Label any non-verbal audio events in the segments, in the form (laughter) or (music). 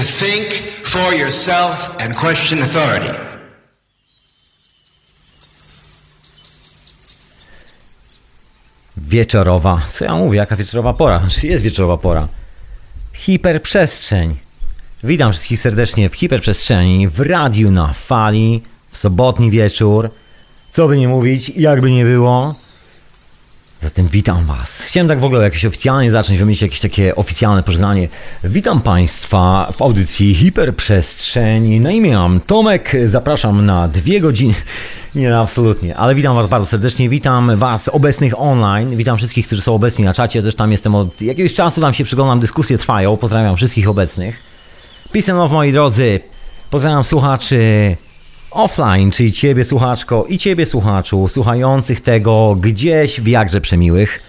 to think for yourself and question authority. Wieczorowa. Co ja mówię? Jaka wieczorowa pora? Czy jest wieczorowa pora? Hiperprzestrzeń. Witam wszystkich serdecznie w hiperprzestrzeni, w radiu na fali, w sobotni wieczór. Co by nie mówić, jakby nie było. Zatem witam Was. Chciałem tak w ogóle jakieś oficjalnie zacząć, wymyślić jakieś takie oficjalne pożegnanie. Witam Państwa w audycji Hiperprzestrzeń. Na imię mam Tomek, zapraszam na dwie godziny. (laughs) Nie, no, absolutnie, ale witam Was bardzo serdecznie. Witam Was obecnych online. Witam wszystkich, którzy są obecni na czacie. Też tam jestem od jakiegoś czasu, tam się przyglądam, dyskusje trwają. Pozdrawiam wszystkich obecnych. Peace and love, moi drodzy. Pozdrawiam słuchaczy offline, czyli Ciebie słuchaczko i Ciebie słuchaczu, słuchających tego gdzieś w jakże przemiłych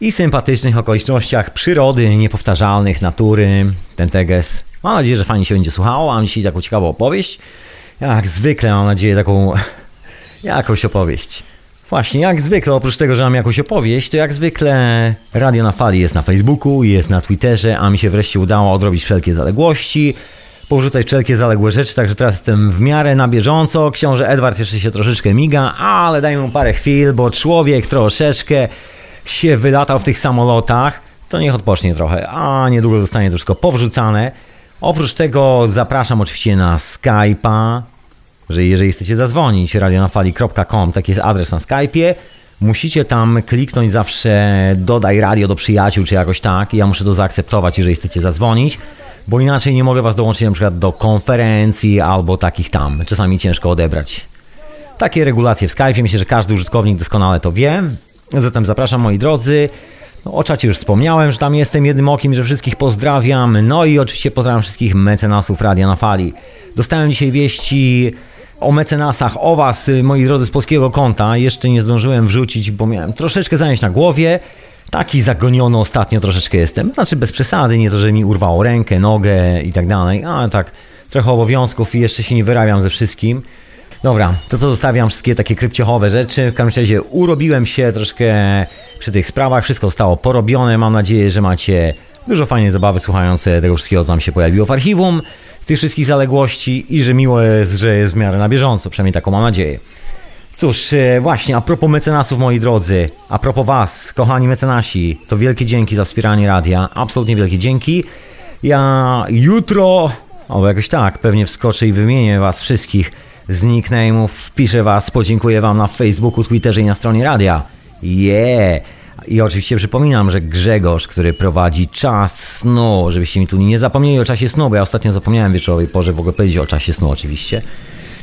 i sympatycznych okolicznościach przyrody, niepowtarzalnych, natury, ten teges. Mam nadzieję, że fajnie się będzie słuchało, mam dzisiaj taką ciekawą opowieść. Jak zwykle mam nadzieję taką (laughs) jakąś opowieść. Właśnie, jak zwykle, oprócz tego, że mam jakąś opowieść, to jak zwykle Radio na Fali jest na Facebooku, jest na Twitterze, a mi się wreszcie udało odrobić wszelkie zaległości, porzucać wszelkie zaległe rzeczy, także teraz jestem w miarę na bieżąco. Książę Edward jeszcze się troszeczkę miga, ale dajmy mu parę chwil, bo człowiek troszeczkę się wylatał w tych samolotach, to niech odpocznie trochę, a niedługo zostanie to wszystko powrzucane. Oprócz tego zapraszam oczywiście na Skype'a, że jeżeli chcecie zadzwonić, radionafali.com, taki jest adres na Skype'ie, musicie tam kliknąć zawsze dodaj radio do przyjaciół, czy jakoś tak. Ja muszę to zaakceptować, jeżeli chcecie zadzwonić, bo inaczej nie mogę was dołączyć na przykład do konferencji albo takich tam. Czasami ciężko odebrać. Takie regulacje w Skype'ie, myślę, że każdy użytkownik doskonale to wie. Zatem zapraszam moi drodzy. No, o czacie już wspomniałem, że tam jestem jednym okiem, że wszystkich pozdrawiam. No i oczywiście pozdrawiam wszystkich mecenasów Radia na Fali. Dostałem dzisiaj wieści o mecenasach, o Was, moi drodzy, z polskiego konta. Jeszcze nie zdążyłem wrzucić, bo miałem troszeczkę zająć na głowie. Taki zagoniony ostatnio troszeczkę jestem. Znaczy bez przesady, nie to, że mi urwało rękę, nogę i tak dalej, ale tak trochę obowiązków i jeszcze się nie wyrabiam ze wszystkim. Dobra, to co zostawiam wszystkie takie krypciochowe rzeczy. W każdym razie urobiłem się troszkę przy tych sprawach. Wszystko zostało porobione. Mam nadzieję, że macie dużo fajnej zabawy słuchając tego wszystkiego, co nam się pojawiło w archiwum tych wszystkich zaległości i że miło jest, że jest w miarę na bieżąco, przynajmniej taką mam nadzieję. Cóż, e, właśnie, a propos mecenasów, moi drodzy, a propos Was, kochani mecenasi, to wielkie dzięki za wspieranie radia, absolutnie wielkie dzięki. Ja jutro, albo jakoś tak, pewnie wskoczę i wymienię Was wszystkich z nickname'ów, wpiszę Was, podziękuję Wam na Facebooku, Twitterze i na stronie radia. Yeah! I oczywiście przypominam, że Grzegorz, który prowadzi czas snu, żebyście mi tu nie zapomnieli o czasie snu, bo ja ostatnio zapomniałem wieczorowej porze w ogóle powiedzieć o czasie snu oczywiście.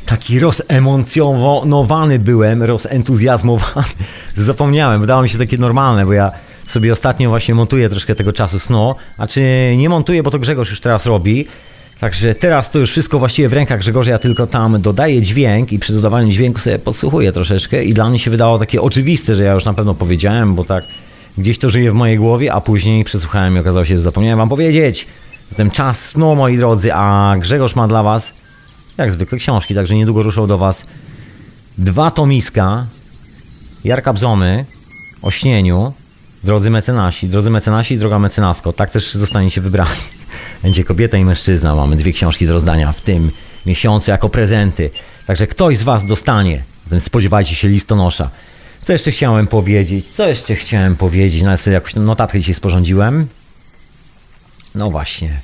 Taki rozemocjonowany byłem, rozentuzjazmowany, (laughs) że zapomniałem. Wydało mi się takie normalne, bo ja sobie ostatnio właśnie montuję troszkę tego czasu snu, a czy nie montuję, bo to Grzegorz już teraz robi. Także teraz to już wszystko właściwie w rękach Grzegorza, ja tylko tam dodaję dźwięk i przy dodawaniu dźwięku sobie podsłuchuję troszeczkę i dla mnie się wydało takie oczywiste, że ja już na pewno powiedziałem, bo tak gdzieś to żyje w mojej głowie, a później przesłuchałem i okazało się, że zapomniałem wam powiedzieć. Zatem czas snu, moi drodzy, a Grzegorz ma dla was, jak zwykle, książki, także niedługo ruszą do was dwa tomiska Jarka Bzomy o śnieniu, drodzy mecenasi, drodzy mecenasi, droga mecenasko, tak też zostaniecie wybrani. (laughs) Będzie kobieta i mężczyzna. Mamy dwie książki do rozdania w tym miesiącu jako prezenty. Także ktoś z Was dostanie. Zatem spodziewajcie się listonosza. Co jeszcze chciałem powiedzieć? Co jeszcze chciałem powiedzieć? Nawet sobie jakąś notatkę dzisiaj sporządziłem. No właśnie.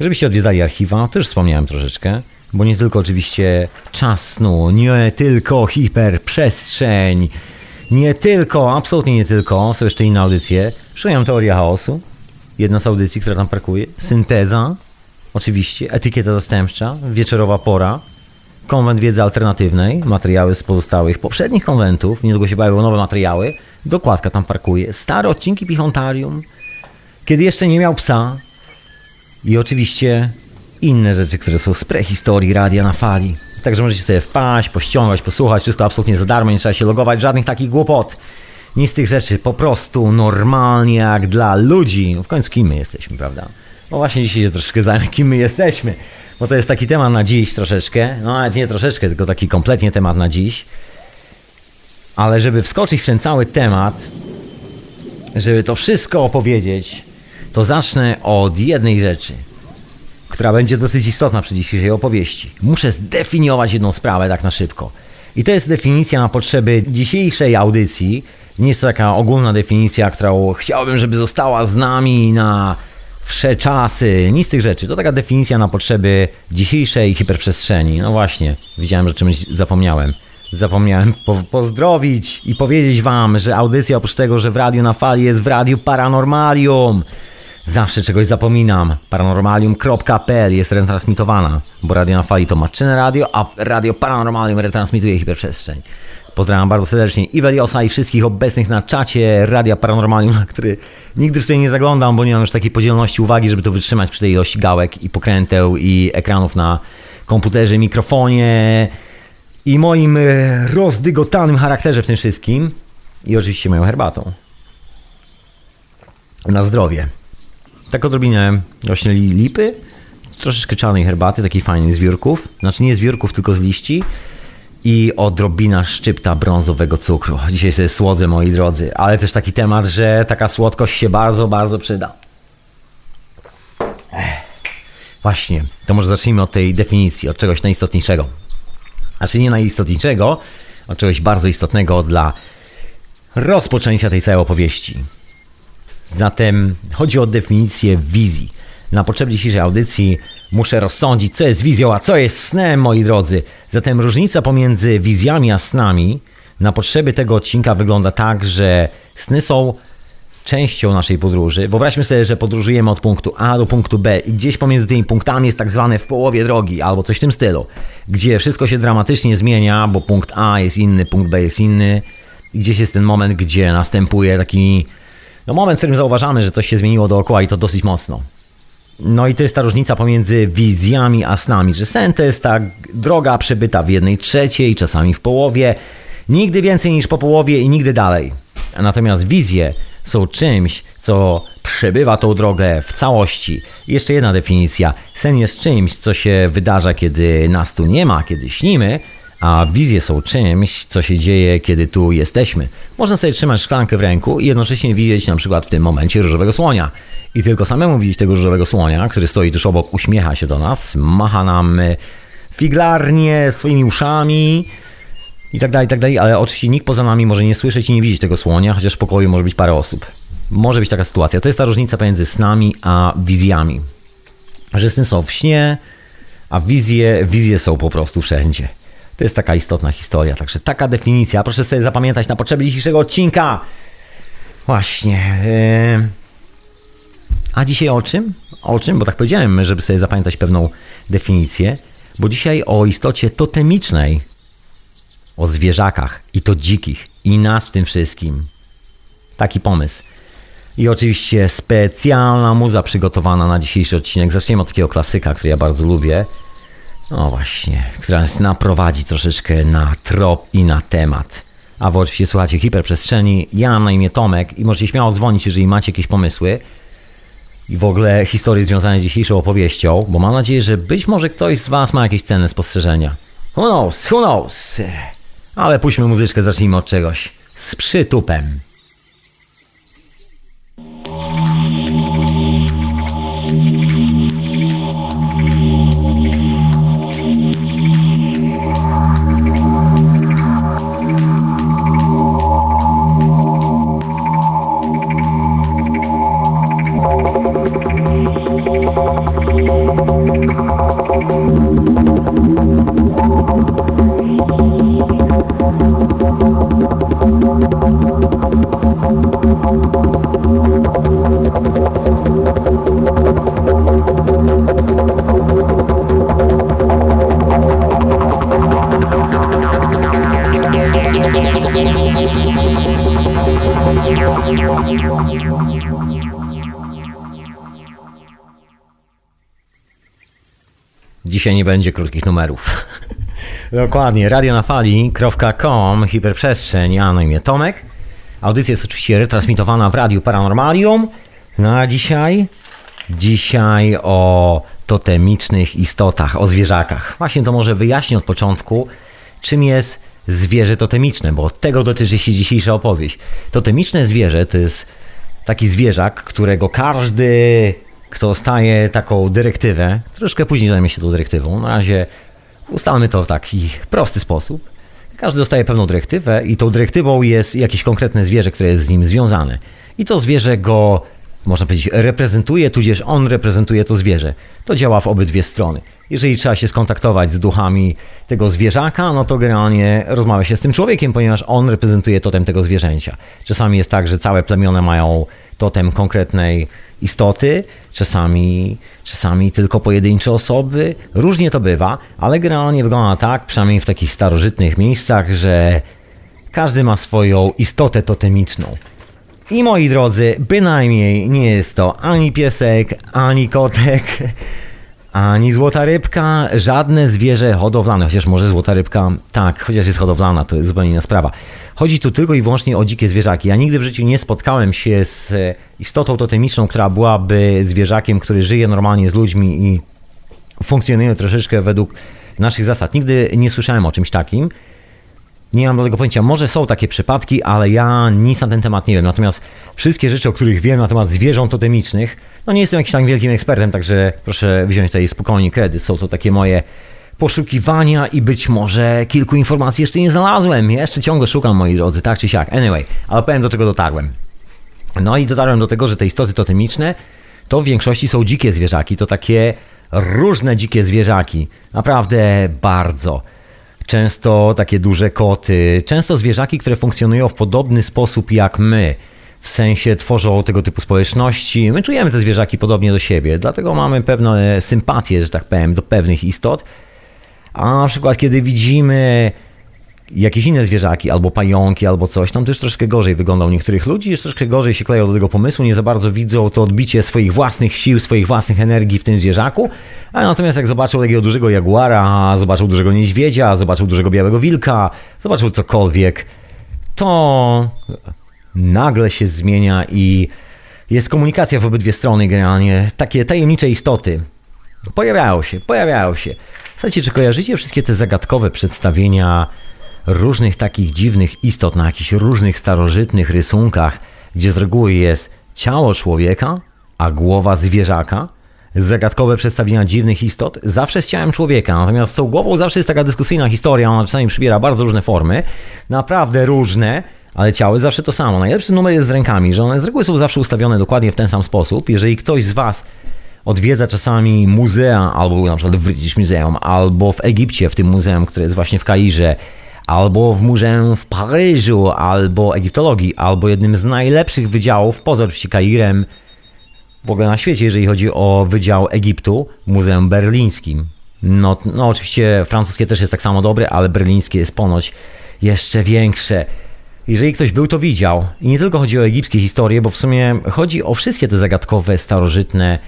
Żebyście odwiedzali archiwa, też wspomniałem troszeczkę. Bo nie tylko oczywiście czas snu, nie tylko hiperprzestrzeń, nie tylko, absolutnie nie tylko, są jeszcze inne audycje. Szukam teoria chaosu, jedna z audycji, która tam parkuje, synteza, oczywiście, etykieta zastępcza, wieczorowa pora, konwent wiedzy alternatywnej, materiały z pozostałych poprzednich konwentów, niedługo się pojawią nowe materiały, dokładka tam parkuje, stare odcinki Pichontarium, kiedy jeszcze nie miał psa i oczywiście inne rzeczy, które są z prehistorii radia na fali. Także możecie sobie wpaść, pościągać, posłuchać, wszystko absolutnie za darmo, nie trzeba się logować, żadnych takich głupot. Nic z tych rzeczy, po prostu normalnie jak dla ludzi. No w końcu kim my jesteśmy, prawda? No właśnie dzisiaj się troszkę (laughs) zajmę, kim my jesteśmy, bo to jest taki temat na dziś troszeczkę, no nawet nie troszeczkę, tylko taki kompletnie temat na dziś. Ale żeby wskoczyć w ten cały temat, żeby to wszystko opowiedzieć, to zacznę od jednej rzeczy. Która będzie dosyć istotna przy dzisiejszej opowieści. Muszę zdefiniować jedną sprawę tak na szybko. I to jest definicja na potrzeby dzisiejszej audycji. Nie jest to taka ogólna definicja, którą chciałbym, żeby została z nami na wsze czasy, nic z tych rzeczy. To taka definicja na potrzeby dzisiejszej hiperprzestrzeni. No właśnie, widziałem, że czymś zapomniałem. Zapomniałem po pozdrowić i powiedzieć wam, że audycja oprócz tego, że w radiu na fali jest w radiu Paranormalium. Zawsze czegoś zapominam. Paranormalium.pl jest retransmitowana, bo radio na fali to matczyne radio, a radio Paranormalium retransmituje hiperprzestrzeń. Pozdrawiam bardzo serdecznie i Weliosa i wszystkich obecnych na czacie Radia Paranormalium, na (laughs) który nigdy w sobie nie zaglądam, bo nie mam już takiej podzielności uwagi, żeby to wytrzymać przy tej ilości gałek i pokręteł i ekranów na komputerze, mikrofonie i moim e, rozdygotanym charakterze w tym wszystkim i oczywiście moją herbatą. Na zdrowie. Tak odrobinę właśnie lipy, troszeczkę czarnej herbaty, takiej fajnej z wiórków. Znaczy nie z wiórków, tylko z liści. I odrobina szczypta brązowego cukru. Dzisiaj sobie słodzę, moi drodzy. Ale też taki temat, że taka słodkość się bardzo, bardzo przyda. Ech. Właśnie, to może zacznijmy od tej definicji, od czegoś najistotniejszego. Znaczy nie najistotniejszego, od czegoś bardzo istotnego dla rozpoczęcia tej całej opowieści. Zatem chodzi o definicję wizji. Na potrzeby dzisiejszej audycji muszę rozsądzić, co jest wizją, a co jest snem, moi drodzy. Zatem różnica pomiędzy wizjami a snami na potrzeby tego odcinka wygląda tak, że sny są częścią naszej podróży. Wyobraźmy sobie, że podróżujemy od punktu A do punktu B i gdzieś pomiędzy tymi punktami jest tak zwane w połowie drogi albo coś w tym stylu, gdzie wszystko się dramatycznie zmienia, bo punkt A jest inny, punkt B jest inny i gdzieś jest ten moment, gdzie następuje taki no moment, w którym zauważamy, że coś się zmieniło dookoła i to dosyć mocno. No i to jest ta różnica pomiędzy wizjami a snami, że sen to jest ta droga przebyta w jednej trzeciej, czasami w połowie, nigdy więcej niż po połowie i nigdy dalej. Natomiast wizje są czymś, co przebywa tą drogę w całości. I jeszcze jedna definicja. Sen jest czymś, co się wydarza, kiedy nas tu nie ma, kiedy śnimy, a wizje są czymś, co się dzieje, kiedy tu jesteśmy. Można sobie trzymać szklankę w ręku i jednocześnie widzieć na przykład w tym momencie różowego słonia. I tylko samemu widzieć tego różowego słonia, który stoi tuż obok, uśmiecha się do nas, macha nam e, figlarnie swoimi uszami i tak dalej, i tak dalej, ale oczywiście nikt poza nami może nie słyszeć i nie widzieć tego słonia, chociaż w pokoju może być parę osób. Może być taka sytuacja. To jest ta różnica pomiędzy snami a wizjami. Że sny są w śnie, a wizje, wizje są po prostu wszędzie. To jest taka istotna historia. Także taka definicja. Proszę sobie zapamiętać na potrzeby dzisiejszego odcinka. Właśnie. Yy... A dzisiaj o czym? O czym? Bo tak powiedziałem, żeby sobie zapamiętać pewną definicję. Bo dzisiaj o istocie totemicznej. O zwierzakach i to dzikich. I nas w tym wszystkim. Taki pomysł. I oczywiście specjalna muza przygotowana na dzisiejszy odcinek. Zaczniemy od takiego klasyka, który ja bardzo lubię. No właśnie, która nas naprowadzi troszeczkę na trop i na temat. A wy oczywiście słuchacie hiperprzestrzeni. Ja mam na imię Tomek i możecie śmiało dzwonić, jeżeli macie jakieś pomysły i w ogóle historie związane z dzisiejszą opowieścią, bo mam nadzieję, że być może ktoś z Was ma jakieś cenne spostrzeżenia. Who knows, who knows? Ale puśćmy muzyczkę, zacznijmy od czegoś. Z przytupem. Dzisiaj nie będzie krótkich numerów. (laughs) Dokładnie, radionafali.com, hiperprzestrzeń, ja na imię Tomek. Audycja jest oczywiście retransmitowana w Radiu Paranormalium. No a dzisiaj, dzisiaj o totemicznych istotach, o zwierzakach. Właśnie to może wyjaśnię od początku, czym jest zwierzę totemiczne, bo tego dotyczy się dzisiejsza opowieść. Totemiczne zwierzę to jest taki zwierzak, którego każdy kto dostaje taką dyrektywę, troszkę później zajmę się tą dyrektywą, na razie ustalmy to w taki prosty sposób. Każdy dostaje pewną dyrektywę i tą dyrektywą jest jakieś konkretne zwierzę, które jest z nim związane. I to zwierzę go, można powiedzieć, reprezentuje, tudzież on reprezentuje to zwierzę. To działa w obydwie strony. Jeżeli trzeba się skontaktować z duchami tego zwierzaka, no to generalnie rozmawia się z tym człowiekiem, ponieważ on reprezentuje totem tego zwierzęcia. Czasami jest tak, że całe plemiona mają totem konkretnej istoty, czasami, czasami tylko pojedyncze osoby. Różnie to bywa, ale generalnie wygląda tak, przynajmniej w takich starożytnych miejscach, że każdy ma swoją istotę totemiczną. I moi drodzy, bynajmniej nie jest to ani piesek, ani kotek, ani złota rybka, żadne zwierzę hodowlane, chociaż może złota rybka, tak, chociaż jest hodowlana, to jest zupełnie inna sprawa. Chodzi tu tylko i wyłącznie o dzikie zwierzaki. Ja nigdy w życiu nie spotkałem się z e, istotą totemiczną, która byłaby zwierzakiem, który żyje normalnie z ludźmi i funkcjonuje troszeczkę według naszych zasad. Nigdy nie słyszałem o czymś takim. Nie mam do tego pojęcia. Może są takie przypadki, ale ja nic na ten temat nie wiem. Natomiast wszystkie rzeczy, o których wiem na temat zwierząt totemicznych, no nie jestem jakimś tak wielkim ekspertem, także proszę wziąć tutaj spokojnie kredyt. Są to takie moje poszukiwania i być może kilku informacji jeszcze nie znalazłem. Jeszcze ciągle szukam, moi drodzy, tak czy siak. Anyway, ale powiem do czego dotarłem. No i dotarłem do tego, że te istoty totemiczne to w większości są dzikie zwierzaki. To takie różne dzikie zwierzaki. Naprawdę bardzo. Często takie duże koty, często zwierzaki, które funkcjonują w podobny sposób jak my. W sensie tworzą tego typu społeczności. My czujemy te zwierzaki podobnie do siebie, dlatego mamy pewne sympatie, że tak powiem, do pewnych istot. A na przykład, kiedy widzimy jakieś inne zwierzaki, albo pająki, albo coś, tam też troszkę gorzej wygląda u niektórych ludzi, jeszcze troszkę gorzej się kleją do tego pomysłu, nie za bardzo widzą to odbicie swoich własnych sił, swoich własnych energii w tym zwierzaku, a natomiast jak zobaczą takiego dużego jaguara, zobaczą dużego niedźwiedzia, zobaczą dużego białego wilka, zobaczą cokolwiek, to nagle się zmienia i jest komunikacja w obydwie strony generalnie, takie tajemnicze istoty. Pojawiają się, pojawiają się. Słuchajcie, czy kojarzycie wszystkie te zagadkowe przedstawienia różnych takich dziwnych istot na jakichś różnych starożytnych rysunkach, gdzie z reguły jest ciało człowieka, a głowa zwierzaka? Zagadkowe przedstawienia dziwnych istot zawsze z ciałem człowieka, natomiast z tą głową zawsze jest taka dyskusyjna historia, ona czasami przybiera bardzo różne formy, naprawdę różne, ale ciało jest zawsze to samo. Najlepszy numer jest z rękami, że one z reguły są zawsze ustawione dokładnie w ten sam sposób. Jeżeli ktoś z Was odwiedza czasami muzea, albo na przykład w British Museum, albo w Egipcie, w tym muzeum, które jest właśnie w Kairze, albo w muzeum w Paryżu, albo egiptologii, albo jednym z najlepszych wydziałów, poza oczywiście Kairem, w ogóle na świecie, jeżeli chodzi o Wydział Egiptu, Muzeum Berlińskim. No, no oczywiście francuskie też jest tak samo dobre, ale berlińskie jest ponoć jeszcze większe. Jeżeli ktoś był, to widział. I nie tylko chodzi o egipskie historie, bo w sumie chodzi o wszystkie te zagadkowe, starożytne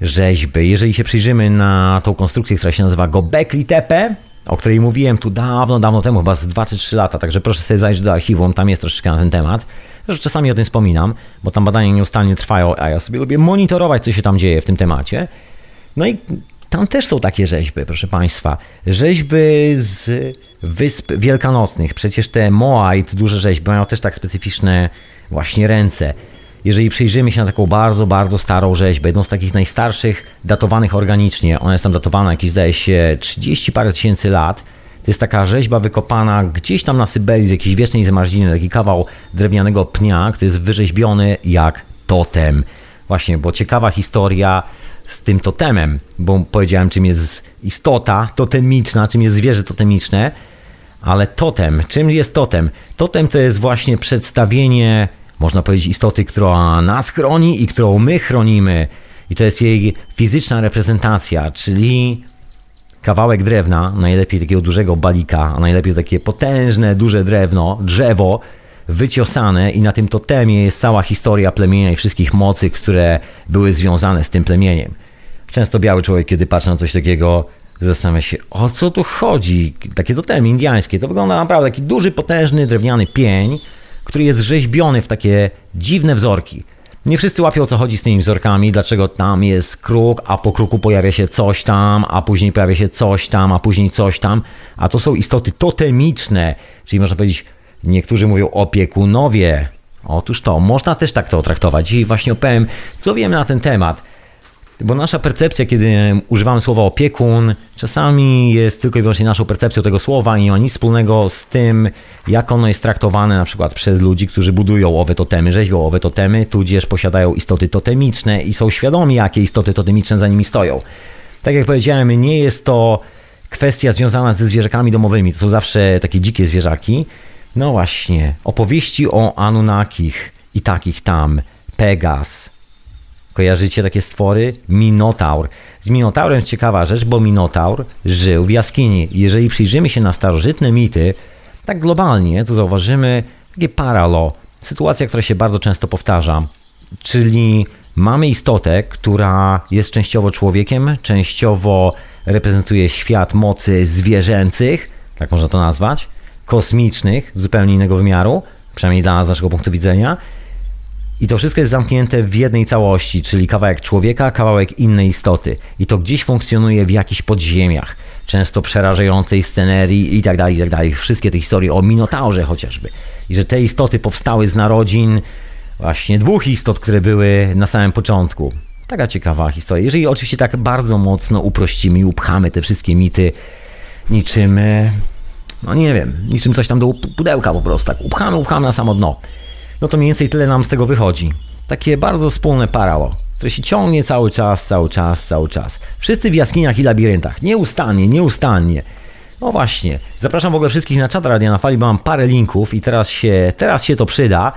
rzeźby. Jeżeli się przyjrzymy na tą konstrukcję, która się nazywa Gobekli Tepe, o której mówiłem tu dawno, dawno temu, chyba z 2 czy 3 lata, także proszę sobie zajrzeć do archiwum, tam jest troszeczkę na ten temat. Zresztą czasami o tym wspominam, bo tam badania nieustannie trwają, a ja sobie lubię monitorować, co się tam dzieje w tym temacie. No i tam też są takie rzeźby, proszę Państwa. Rzeźby z Wysp Wielkanocnych. Przecież te Moait, duże rzeźby, mają też tak specyficzne właśnie ręce. Jeżeli przyjrzymy się na taką bardzo, bardzo starą rzeźbę, jedną z takich najstarszych, datowanych organicznie, ona jest tam datowana jakieś, zdaje się, 30 parę tysięcy lat, to jest taka rzeźba wykopana gdzieś tam na Syberii z jakiejś wiecznej zamarzliny, taki kawał drewnianego pnia, który jest wyrzeźbiony jak totem. Właśnie, bo ciekawa historia z tym totemem, bo powiedziałem, czym jest istota totemiczna, czym jest zwierzę totemiczne, ale totem, czym jest totem? Totem to jest właśnie przedstawienie można powiedzieć, istoty, która nas chroni i którą my chronimy. I to jest jej fizyczna reprezentacja, czyli kawałek drewna, najlepiej takiego dużego balika, a najlepiej takie potężne, duże drewno, drzewo, wyciosane i na tym totemie jest cała historia plemienia i wszystkich mocy, które były związane z tym plemieniem. Często biały człowiek, kiedy patrzy na coś takiego, zastanawia się, o co tu chodzi. Takie totemy indiańskie, to wygląda naprawdę taki duży, potężny, drewniany pień, który jest rzeźbiony w takie dziwne wzorki. Nie wszyscy łapią o co chodzi z tymi wzorkami, dlaczego tam jest kruk, a po kruku pojawia się coś tam, a później pojawia się coś tam, a później coś tam, a to są istoty totemiczne, czyli można powiedzieć, niektórzy mówią opiekunowie. Otóż to, można też tak to traktować i właśnie opowiem, co wiem na ten temat. Bo nasza percepcja, kiedy używamy słowa opiekun, czasami jest tylko i wyłącznie naszą percepcją tego słowa i nie ma nic wspólnego z tym, jak ono jest traktowane na przykład przez ludzi, którzy budują owe totemy, rzeźbią owe totemy, tudzież posiadają istoty totemiczne i są świadomi, jakie istoty totemiczne za nimi stoją. Tak jak powiedziałem, nie jest to kwestia związana ze zwierzakami domowymi, to są zawsze takie dzikie zwierzaki. No właśnie, opowieści o Anunnakich i takich tam, Pegas, Kojarzycie takie stwory? Minotaur. Z Minotaurem ciekawa rzecz, bo Minotaur żył w jaskini. Jeżeli przyjrzymy się na starożytne mity, tak globalnie, to zauważymy takie paralo. Sytuacja, która się bardzo często powtarza. Czyli mamy istotę, która jest częściowo człowiekiem, częściowo reprezentuje świat mocy zwierzęcych, tak można to nazwać, kosmicznych, zupełnie innego wymiaru, przynajmniej dla naszego punktu widzenia, i to wszystko jest zamknięte w jednej całości, czyli kawałek człowieka, kawałek innej istoty. I to gdzieś funkcjonuje w jakichś podziemiach, często przerażającej scenerii i tak dalej, i tak dalej. Wszystkie te historie o Minotaurze chociażby. I że te istoty powstały z narodzin właśnie dwóch istot, które były na samym początku. Taka ciekawa historia. Jeżeli oczywiście tak bardzo mocno uprościmy i upchamy te wszystkie mity niczym, e, no nie wiem, niczym coś tam do pudełka po prostu, tak upchamy, upchamy na samo dno no to mniej więcej tyle nam z tego wychodzi. Takie bardzo wspólne parało, które się ciągnie cały czas, cały czas, cały czas. Wszyscy w jaskiniach i labiryntach, nieustannie, nieustannie. No właśnie, zapraszam w ogóle wszystkich na czat Radia na Fali, bo mam parę linków i teraz się, teraz się to przyda,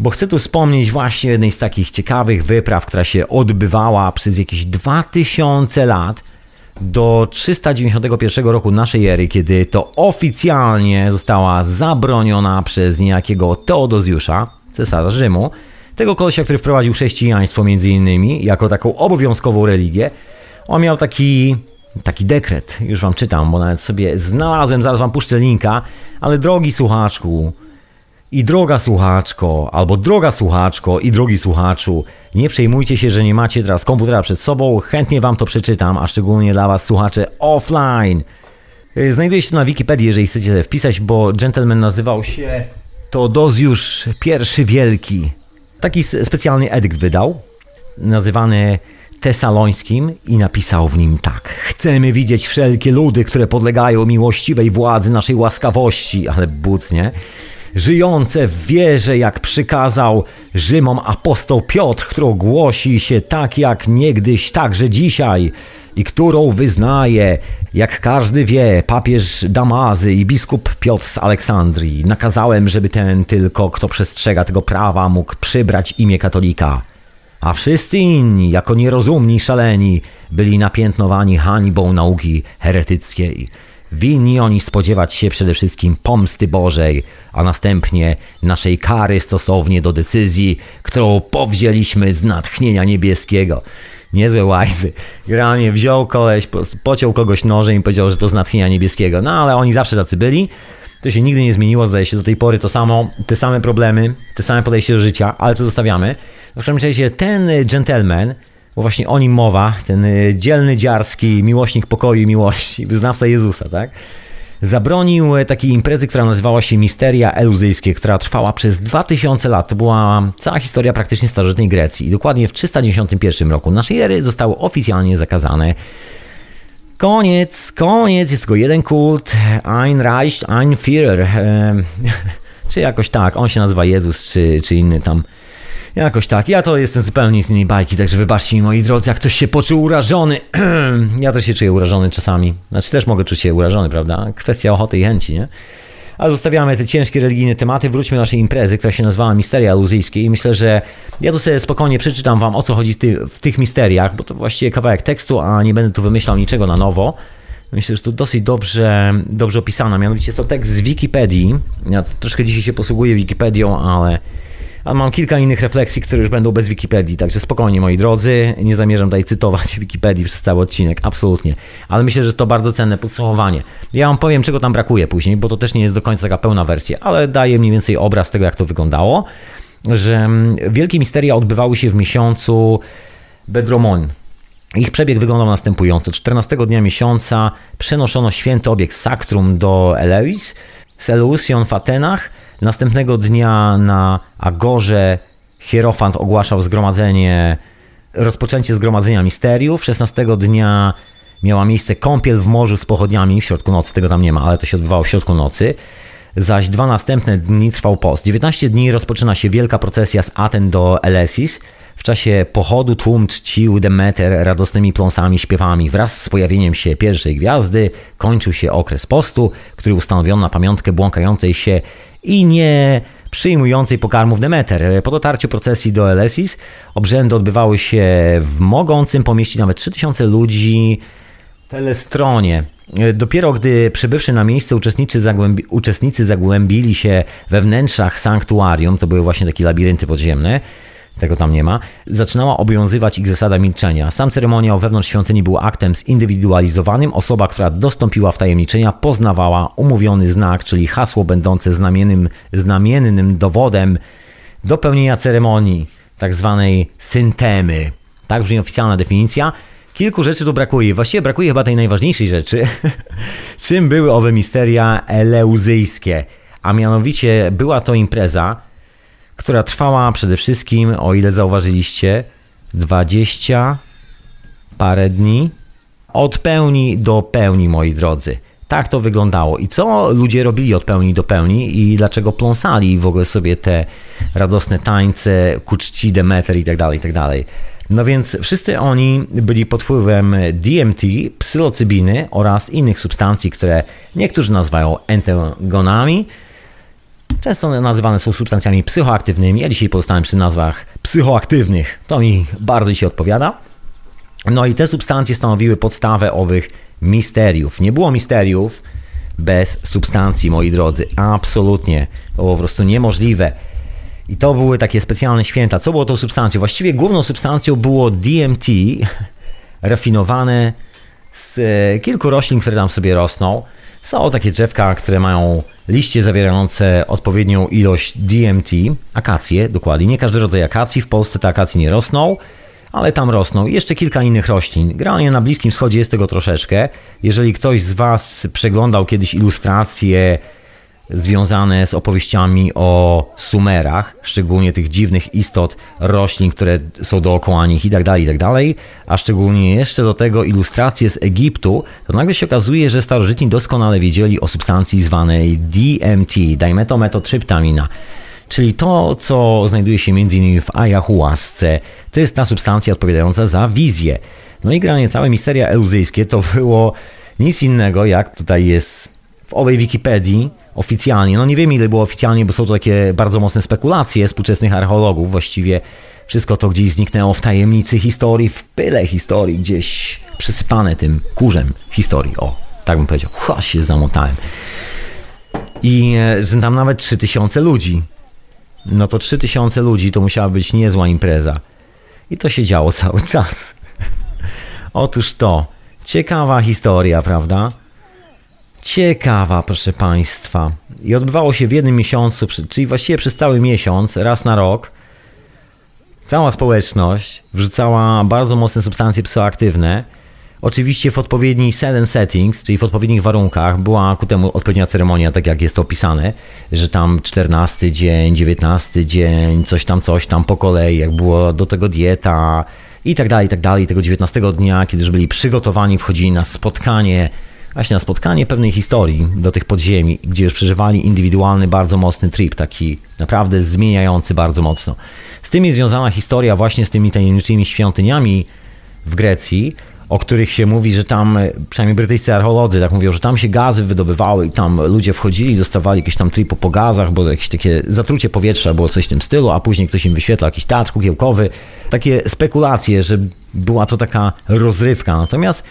bo chcę tu wspomnieć właśnie jednej z takich ciekawych wypraw, która się odbywała przez jakieś 2000 lat do 391 roku naszej ery, kiedy to oficjalnie została zabroniona przez niejakiego Teodozjusza, cesarza Rzymu, tego kolesia, który wprowadził chrześcijaństwo między innymi jako taką obowiązkową religię. On miał taki, taki dekret, już wam czytam, bo nawet sobie znalazłem, zaraz wam puszczę linka, ale drogi słuchaczku, i droga słuchaczko, albo droga słuchaczko i drogi słuchaczu, nie przejmujcie się, że nie macie teraz komputera przed sobą, chętnie wam to przeczytam, a szczególnie dla was słuchacze offline. Y, znajduje się to na Wikipedii, jeżeli chcecie wpisać, bo gentleman nazywał się Teodozjusz I Wielki. Taki specjalny edykt wydał, nazywany Tesalońskim i napisał w nim tak. Chcemy widzieć wszelkie ludy, które podlegają miłościwej władzy naszej łaskawości, ale bucnie. nie? Żyjące w wierze, jak przykazał Rzymom apostoł Piotr, którą głosi się tak jak niegdyś, także dzisiaj i którą wyznaje, jak każdy wie, papież Damazy i biskup Piotr z Aleksandrii. Nakazałem, żeby ten tylko, kto przestrzega tego prawa, mógł przybrać imię katolika. A wszyscy inni, jako nierozumni, szaleni, byli napiętnowani hańbą nauki heretyckiej. Winni oni spodziewać się przede wszystkim pomsty Bożej, a następnie naszej kary stosownie do decyzji, którą powzięliśmy z natchnienia niebieskiego. Niezłe łajzy. Generalnie wziął koleś, pociął kogoś nożem i powiedział, że to z natchnienia niebieskiego. No ale oni zawsze tacy byli. To się nigdy nie zmieniło, zdaje się do tej pory to samo, te same problemy, te same podejście do życia, ale co zostawiamy? W każdym razie ten gentleman bo właśnie o nim mowa, ten y, dzielny dziarski miłośnik pokoju i miłości, (laughs) wyznawca Jezusa, tak? Zabronił e, takiej imprezy, która nazywała się Misteria Eluzyjskie, która trwała przez 2000 lat. To była cała historia praktycznie starożytnej Grecji. I dokładnie w 391 roku naszej ery zostały oficjalnie zakazane. Koniec, koniec, jest tylko jeden kult, Ein Reich, Ein Führer, (laughs) czy jakoś tak, on się nazywa Jezus, czy, czy inny tam Jakoś tak. Ja to jestem zupełnie z innej bajki, także wybaczcie mi moi drodzy, jak ktoś się poczuł urażony. (clears throat) ja też się czuję urażony czasami. Znaczy też mogę czuć się urażony, prawda? Kwestia ochoty i chęci, nie? Ale zostawiamy te ciężkie religijne tematy, wróćmy do naszej imprezy, która się nazywała Misteria Aluzyjskie i myślę, że ja tu sobie spokojnie przeczytam wam o co chodzi w, ty, w tych misteriach, bo to właściwie kawałek tekstu, a nie będę tu wymyślał niczego na nowo. Myślę, że to dosyć dobrze, dobrze opisane. Mianowicie jest to tekst z Wikipedii. Ja troszkę dzisiaj się posługuję Wikipedią, ale a mam kilka innych refleksji, które już będą bez Wikipedii, także spokojnie moi drodzy, nie zamierzam tutaj cytować (laughs) Wikipedii przez cały odcinek, absolutnie. Ale myślę, że to bardzo cenne podsumowanie. Ja wam powiem, czego tam brakuje później, bo to też nie jest do końca taka pełna wersja, ale daje mniej więcej obraz tego, jak to wyglądało, że mm, wielkie misteria odbywały się w miesiącu Bedromon. Ich przebieg wyglądał następująco. 14 dnia miesiąca przenoszono święty obiekt Saktrum do Eleusis, z Eleusion w Atenach, Następnego dnia na Agorze Hierofant ogłaszał zgromadzenie rozpoczęcie zgromadzenia misteriów. 16 dnia miała miejsce kąpiel w morzu z pochodniami. W środku nocy tego tam nie ma, ale to się odbywało w środku nocy. Zaś dwa następne dni trwał post. 19 dni rozpoczyna się wielka procesja z Aten do Elesis. W czasie pochodu tłum czcił Demeter radosnymi pląsami, śpiewami. Wraz z pojawieniem się pierwszej gwiazdy kończył się okres postu, który ustanowiono na pamiątkę błąkającej się i nie przyjmującej pokarmów Demeter. Po dotarciu procesji do Elesis obrzędy odbywały się w mogącym pomieścić nawet 3000 ludzi telestronie. Dopiero gdy przybywszy na miejsce uczestnicy, zagłębi, uczestnicy zagłębili się we wnętrzach sanktuarium, to były właśnie takie labirynty podziemne, tego tam nie ma, zaczynała obowiązywać ich zasada milczenia. Sam ceremoniał wewnątrz świątyni był aktem zindywidualizowanym. Osoba, która dostąpiła wtajemniczenia, poznawała umówiony znak, czyli hasło będące znamiennym, znamiennym dowodem do pełnienia ceremonii, tak zwanej syntemy. Tak brzmi oficjalna definicja. Kilku rzeczy tu brakuje. Właściwie brakuje chyba tej najważniejszej rzeczy. (laughs) Czym były owe misteria eleuzyjskie? A mianowicie była to impreza, która trwała przede wszystkim, o ile zauważyliście, 20 parę dni. Od pełni do pełni, moi drodzy. Tak to wyglądało. I co ludzie robili od pełni do pełni i dlaczego pląsali w ogóle sobie te radosne tańce ku czci Demeter i tak dalej, i tak dalej. No więc wszyscy oni byli pod wpływem DMT, psylocybiny oraz innych substancji, które niektórzy nazywają entegonami. Często nazywane są substancjami psychoaktywnymi. Ja dzisiaj pozostałem przy nazwach psychoaktywnych. To mi bardzo się odpowiada. No i te substancje stanowiły podstawę owych misteriów. Nie było misteriów bez substancji, moi drodzy. Absolutnie. To było po prostu niemożliwe. I to były takie specjalne święta. Co było tą substancją? Właściwie główną substancją było DMT, (laughs) rafinowane z e, kilku roślin, które tam sobie rosną. Są takie drzewka, które mają liście zawierające odpowiednią ilość DMT, akacje dokładnie. Nie każdy rodzaj akacji, w Polsce te akacje nie rosną, ale tam rosną. I jeszcze kilka innych roślin. Generalnie na Bliskim Wschodzie jest tego troszeczkę. Jeżeli ktoś z Was przeglądał kiedyś ilustracje związane z opowieściami o Sumerach, szczególnie tych dziwnych istot, roślin, które są dookoła nich i tak dalej, i tak dalej, a szczególnie jeszcze do tego ilustracje z Egiptu, to nagle się okazuje, że starożytni doskonale wiedzieli o substancji zwanej DMT, dimetometotrzyptamina, czyli to, co znajduje się m.in. w ayahuasce. To jest ta substancja odpowiadająca za wizję. No i granie całe misteria eluzyjskie to było nic innego, jak tutaj jest w owej Wikipedii, oficjalnie. No nie wiem ile było oficjalnie, bo są to takie bardzo mocne spekulacje współczesnych archeologów. Właściwie wszystko to gdzieś zniknęło w tajemnicy historii, w pyle historii, gdzieś przysypane tym kurzem historii. O, tak bym powiedział. Ha, się zamotałem. I że tam nawet 3000 ludzi. No to 3000 ludzi to musiała być niezła impreza. I to się działo cały czas. (laughs) Otóż to. Ciekawa historia, prawda? Ciekawa, proszę Państwa. I odbywało się w jednym miesiącu, czyli właściwie przez cały miesiąc, raz na rok. Cała społeczność wrzucała bardzo mocne substancje psychoaktywne. Oczywiście w odpowiedni set and settings, czyli w odpowiednich warunkach, była ku temu odpowiednia ceremonia, tak jak jest to opisane, że tam 14 dzień, 19 dzień, coś tam, coś tam po kolei, jak było do tego dieta i tak dalej, i tak dalej. Tego 19 dnia, kiedy już byli przygotowani, wchodzili na spotkanie właśnie na spotkanie pewnej historii do tych podziemi, gdzie już przeżywali indywidualny, bardzo mocny trip, taki naprawdę zmieniający bardzo mocno. Z tym jest związana historia właśnie z tymi tajemniczymi świątyniami w Grecji, o których się mówi, że tam, przynajmniej brytyjscy archeolodzy tak mówią, że tam się gazy wydobywały i tam ludzie wchodzili, dostawali jakieś tam tripo po gazach, bo jakieś takie zatrucie powietrza było coś w tym stylu, a później ktoś im wyświetla jakiś teatr kukiełkowy. Takie spekulacje, że była to taka rozrywka. Natomiast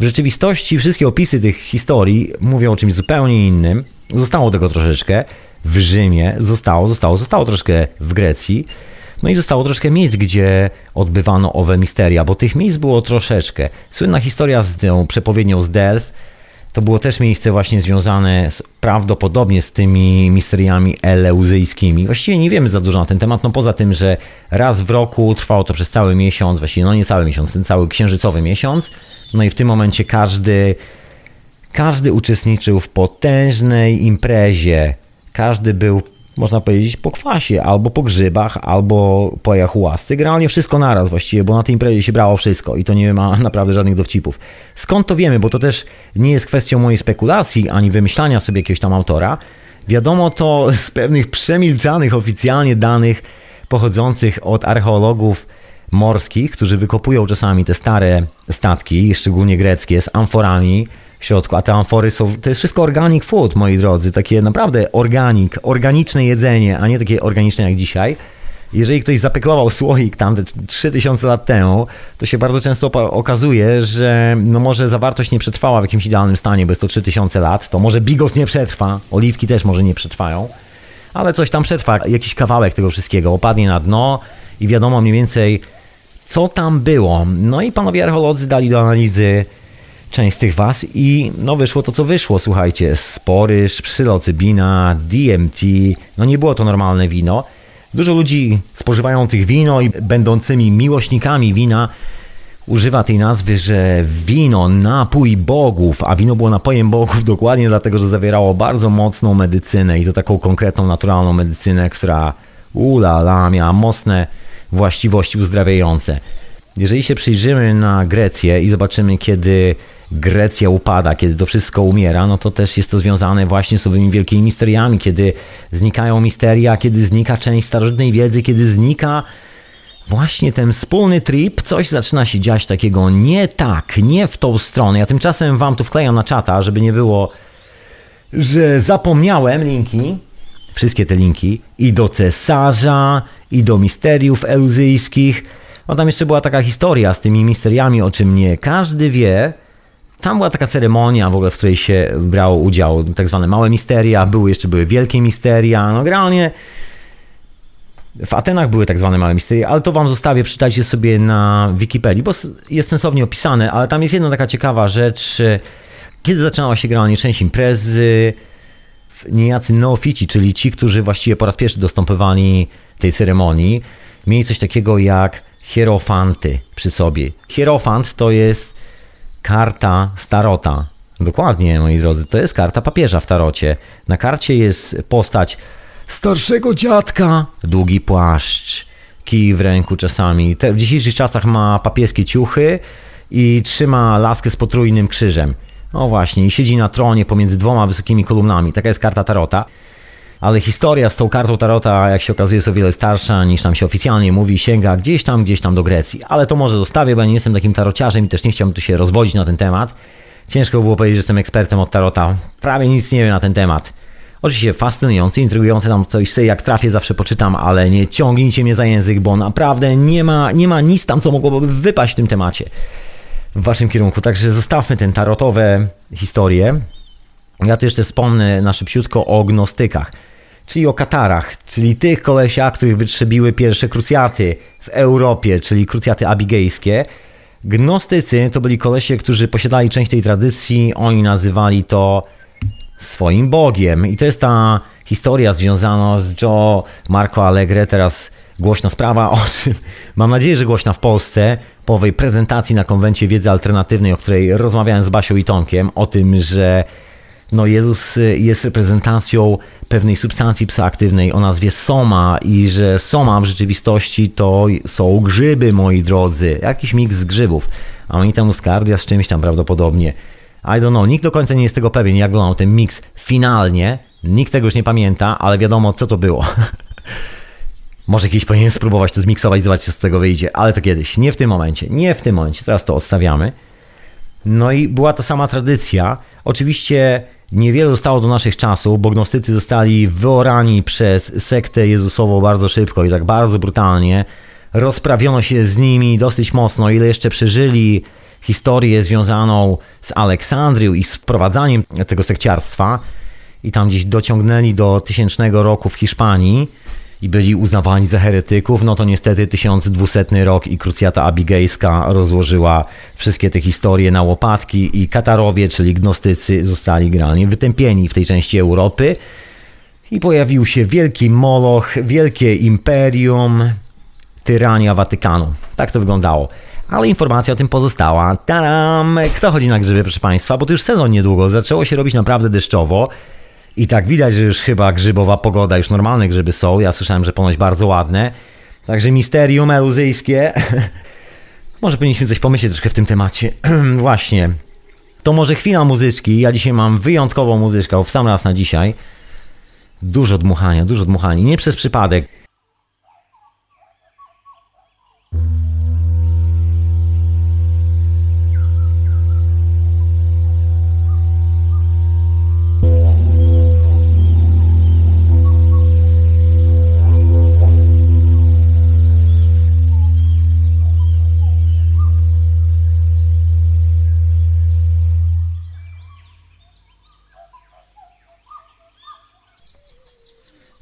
w rzeczywistości wszystkie opisy tych historii mówią o czymś zupełnie innym. Zostało tego troszeczkę w Rzymie, zostało, zostało, zostało troszkę w Grecji. No i zostało troszkę miejsc, gdzie odbywano owe misteria, bo tych miejsc było troszeczkę. Słynna historia z tą przepowiednią z Delf to było też miejsce właśnie związane z, prawdopodobnie z tymi misteriami eleuzyjskimi. Właściwie nie wiemy za dużo na ten temat, no poza tym, że raz w roku trwało to przez cały miesiąc, właściwie no nie cały miesiąc, ten cały księżycowy miesiąc. No i w tym momencie każdy, każdy uczestniczył w potężnej imprezie. Każdy był można powiedzieć, po kwasie, albo po grzybach, albo po jachułasce. Generalnie wszystko naraz właściwie, bo na tej imprezie się brało wszystko i to nie ma (laughs) naprawdę żadnych dowcipów. Skąd to wiemy? Bo to też nie jest kwestią mojej spekulacji, ani wymyślania sobie jakiegoś tam autora. Wiadomo to (laughs) z pewnych przemilczanych oficjalnie danych pochodzących od archeologów morskich, którzy wykopują czasami te stare statki, szczególnie greckie, z amforami, w środku, a te amfory są, to jest wszystko organic food, moi drodzy, takie naprawdę organic, organiczne jedzenie, a nie takie organiczne jak dzisiaj. Jeżeli ktoś zapeklował słoik tam te 3000 lat temu, to się bardzo często okazuje, że no może zawartość nie przetrwała w jakimś idealnym stanie, bo jest to 3000 lat, to może bigos nie przetrwa, oliwki też może nie przetrwają, ale coś tam przetrwa, jakiś kawałek tego wszystkiego opadnie na dno i wiadomo mniej więcej co tam było. No i panowie archeolodzy dali do analizy część z tych was i no wyszło to, co wyszło, słuchajcie, sporyż, psylocybina, DMT, no nie było to normalne wino. Dużo ludzi spożywających wino i będącymi miłośnikami wina używa tej nazwy, że wino, napój bogów, a wino było napojem bogów (laughs) dokładnie dlatego, że zawierało bardzo mocną medycynę i to taką konkretną, naturalną medycynę, która ula miała mocne właściwości uzdrawiające. Jeżeli się przyjrzymy na Grecję i zobaczymy, kiedy Grecja upada, kiedy to wszystko umiera, no to też jest to związane właśnie z owymi wielkimi misteriami, kiedy znikają misteria, kiedy znika część starożytnej wiedzy, kiedy znika właśnie ten wspólny trip, coś zaczyna się dziać takiego nie tak, nie w tą stronę. Ja tymczasem wam tu wklejam na czata, żeby nie było, że zapomniałem linki, wszystkie te linki i do cesarza, i do misteriów eluzyjskich. No tam jeszcze była taka historia z tymi misteriami, o czym nie każdy wie. Tam była taka ceremonia w ogóle, w której się brało udział, tak zwane małe misteria, były jeszcze były wielkie misteria. No generalnie w Atenach były tak zwane małe misteria, ale to wam zostawię, przeczytajcie sobie na Wikipedii, bo jest sensownie opisane, ale tam jest jedna taka ciekawa rzecz, kiedy zaczynała się generalnie część imprezy, niejacy neofici, czyli ci, którzy właściwie po raz pierwszy dostępowali tej ceremonii, mieli coś takiego jak hierofanty przy sobie. Hierofant to jest karta starota. Dokładnie, moi drodzy, to jest karta papieża w tarocie. Na karcie jest postać starszego dziadka, długi płaszcz, kij w ręku czasami. W dzisiejszych czasach ma papieskie ciuchy i trzyma laskę z potrójnym krzyżem. No właśnie, i siedzi na tronie pomiędzy dwoma wysokimi kolumnami. Taka jest karta tarota. Ale historia z tą kartą tarota, jak się okazuje, jest o wiele starsza niż nam się oficjalnie mówi, sięga gdzieś tam, gdzieś tam do Grecji. Ale to może zostawię, bo ja nie jestem takim tarociarzem i też nie chciałbym tu się rozwodzić na ten temat. Ciężko było powiedzieć, że jestem ekspertem od tarota. Prawie nic nie wiem na ten temat. Oczywiście fascynujący, intrygujący tam coś sobie jak trafię zawsze poczytam, ale nie ciągnijcie mnie za język, bo naprawdę nie ma, nie ma nic tam, co mogłoby wypaść w tym temacie w waszym kierunku. Także zostawmy ten tarotowe historie. Ja tu jeszcze wspomnę na szybciutko o gnostykach, czyli o katarach, czyli tych kolesiach, których wytrzebiły pierwsze krucjaty w Europie, czyli krucjaty abigejskie. Gnostycy to byli kolesie, którzy posiadali część tej tradycji, oni nazywali to swoim Bogiem. I to jest ta historia związana z Joe Marco Allegre, teraz głośna sprawa, o czym mam nadzieję, że głośna w Polsce, po owej prezentacji na konwencie wiedzy alternatywnej, o której rozmawiałem z Basią i Tomkiem, o tym, że no Jezus jest reprezentacją pewnej substancji psychoaktywnej o nazwie soma. I że soma w rzeczywistości to są grzyby, moi drodzy, jakiś miks grzybów, a oni tam z czymś tam prawdopodobnie. I don't know, nikt do końca nie jest tego pewien, jak wyglądał ten miks finalnie, nikt tego już nie pamięta, ale wiadomo co to było. (laughs) Może kiedyś powinien spróbować to zmiksować, zobaczyć co z tego wyjdzie, ale to kiedyś, nie w tym momencie, nie w tym momencie, teraz to odstawiamy. No i była to sama tradycja. Oczywiście niewiele zostało do naszych czasów, bo gnostycy zostali wyorani przez sektę Jezusową bardzo szybko i tak bardzo brutalnie. Rozprawiono się z nimi dosyć mocno, ile jeszcze przeżyli historię związaną z Aleksandrią i z wprowadzaniem tego sekciarstwa. I tam gdzieś dociągnęli do tysięcznego roku w Hiszpanii i byli uznawani za heretyków, no to niestety 1200 rok i krucjata abigejska rozłożyła wszystkie te historie na łopatki i Katarowie, czyli gnostycy, zostali generalnie wytępieni w tej części Europy i pojawił się wielki moloch, wielkie imperium, tyrania Watykanu. Tak to wyglądało. Ale informacja o tym pozostała. Taram! Kto chodzi na grzyby, proszę Państwa? Bo to już sezon niedługo, zaczęło się robić naprawdę deszczowo. I tak widać, że już chyba grzybowa pogoda, już normalne grzyby są. Ja słyszałem, że ponoć bardzo ładne. Także misterium eluzyjskie. (laughs) może powinniśmy coś pomyśleć troszkę w tym temacie. (clears throat) Właśnie. To może chwila muzyczki. Ja dzisiaj mam wyjątkową muzyczkę, w sam raz na dzisiaj. Dużo dmuchania, dużo dmuchania. Nie przez przypadek.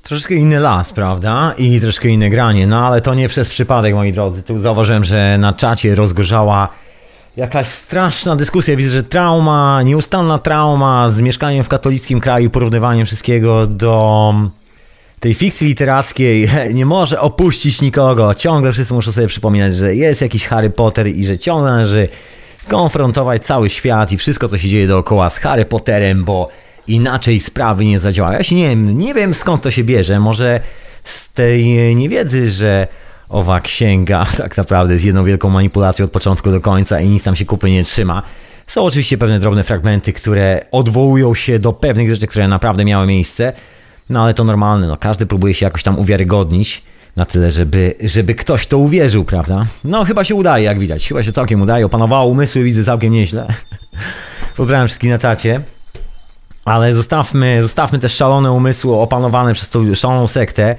Troszkę inny las, prawda? I troszkę inne granie, no ale to nie przez przypadek, moi drodzy. Tu zauważyłem, że na czacie rozgorzała jakaś straszna dyskusja. Widzę, że trauma, nieustanna trauma z mieszkaniem w katolickim kraju, porównywaniem wszystkiego do tej fikcji literackiej (laughs) nie może opuścić nikogo. Ciągle wszyscy muszą sobie przypominać, że jest jakiś Harry Potter i że ciągle należy konfrontować cały świat i wszystko, co się dzieje dookoła z Harry Potterem, bo inaczej sprawy nie zadziałają. Ja się nie wiem, nie wiem skąd to się bierze. Może z tej niewiedzy, że owa księga (laughs) tak naprawdę jest jedną wielką manipulacją od początku do końca i nic tam się kupy nie trzyma. Są oczywiście pewne drobne fragmenty, które odwołują się do pewnych rzeczy, które naprawdę miały miejsce, no ale to normalne, no każdy próbuje się jakoś tam uwiarygodnić na tyle, żeby, żeby ktoś to uwierzył, prawda? No chyba się udaje, jak widać, chyba się całkiem udaje, opanowało umysły, widzę całkiem nieźle. (laughs) Pozdrawiam wszystkich na czacie. Ale zostawmy, zostawmy te szalone umysły opanowane przez tą szaloną sektę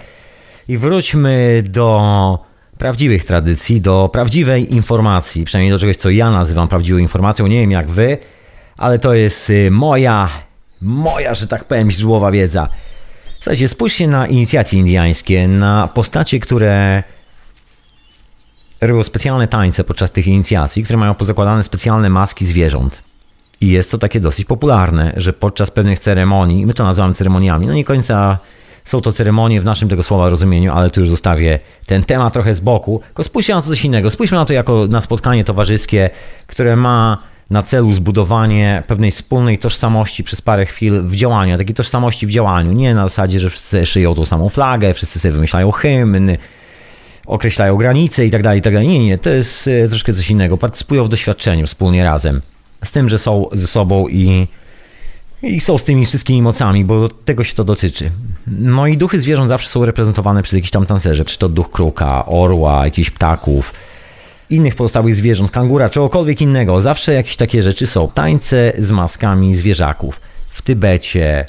i wróćmy do prawdziwych tradycji, do prawdziwej informacji, przynajmniej do czegoś, co ja nazywam prawdziwą informacją. Nie wiem jak wy, ale to jest y, moja, moja, że tak powiem, źródłowa wiedza. Słuchajcie, spójrzcie na inicjacje indiańskie, na postacie, które robią specjalne tańce podczas tych inicjacji, które mają pozakładane specjalne maski zwierząt. I jest to takie dosyć popularne, że podczas pewnych ceremonii, my to nazywamy ceremoniami, no nie końca są to ceremonie w naszym tego słowa rozumieniu, ale tu już zostawię ten temat trochę z boku. Tylko spójrzcie na coś innego. Spójrzmy na to jako na spotkanie towarzyskie, które ma na celu zbudowanie pewnej wspólnej tożsamości przez parę chwil w działaniu, takiej tożsamości w działaniu. Nie na zasadzie, że wszyscy szyją tą samą flagę, wszyscy sobie wymyślają hymn, określają granice i tak dalej, tak dalej. Nie, nie, to jest e, troszkę coś innego. Partycypują w doświadczeniu wspólnie razem z tym, że są ze sobą i, i są z tymi wszystkimi mocami, bo tego się to dotyczy. No i duchy zwierząt zawsze są reprezentowane przez jakiś tam tancerze, czy to duch kruka, orła, jakichś ptaków, innych pozostałych zwierząt, kangura, czegokolwiek innego. Zawsze jakieś takie rzeczy są. Tańce z maskami zwierzaków. W Tybecie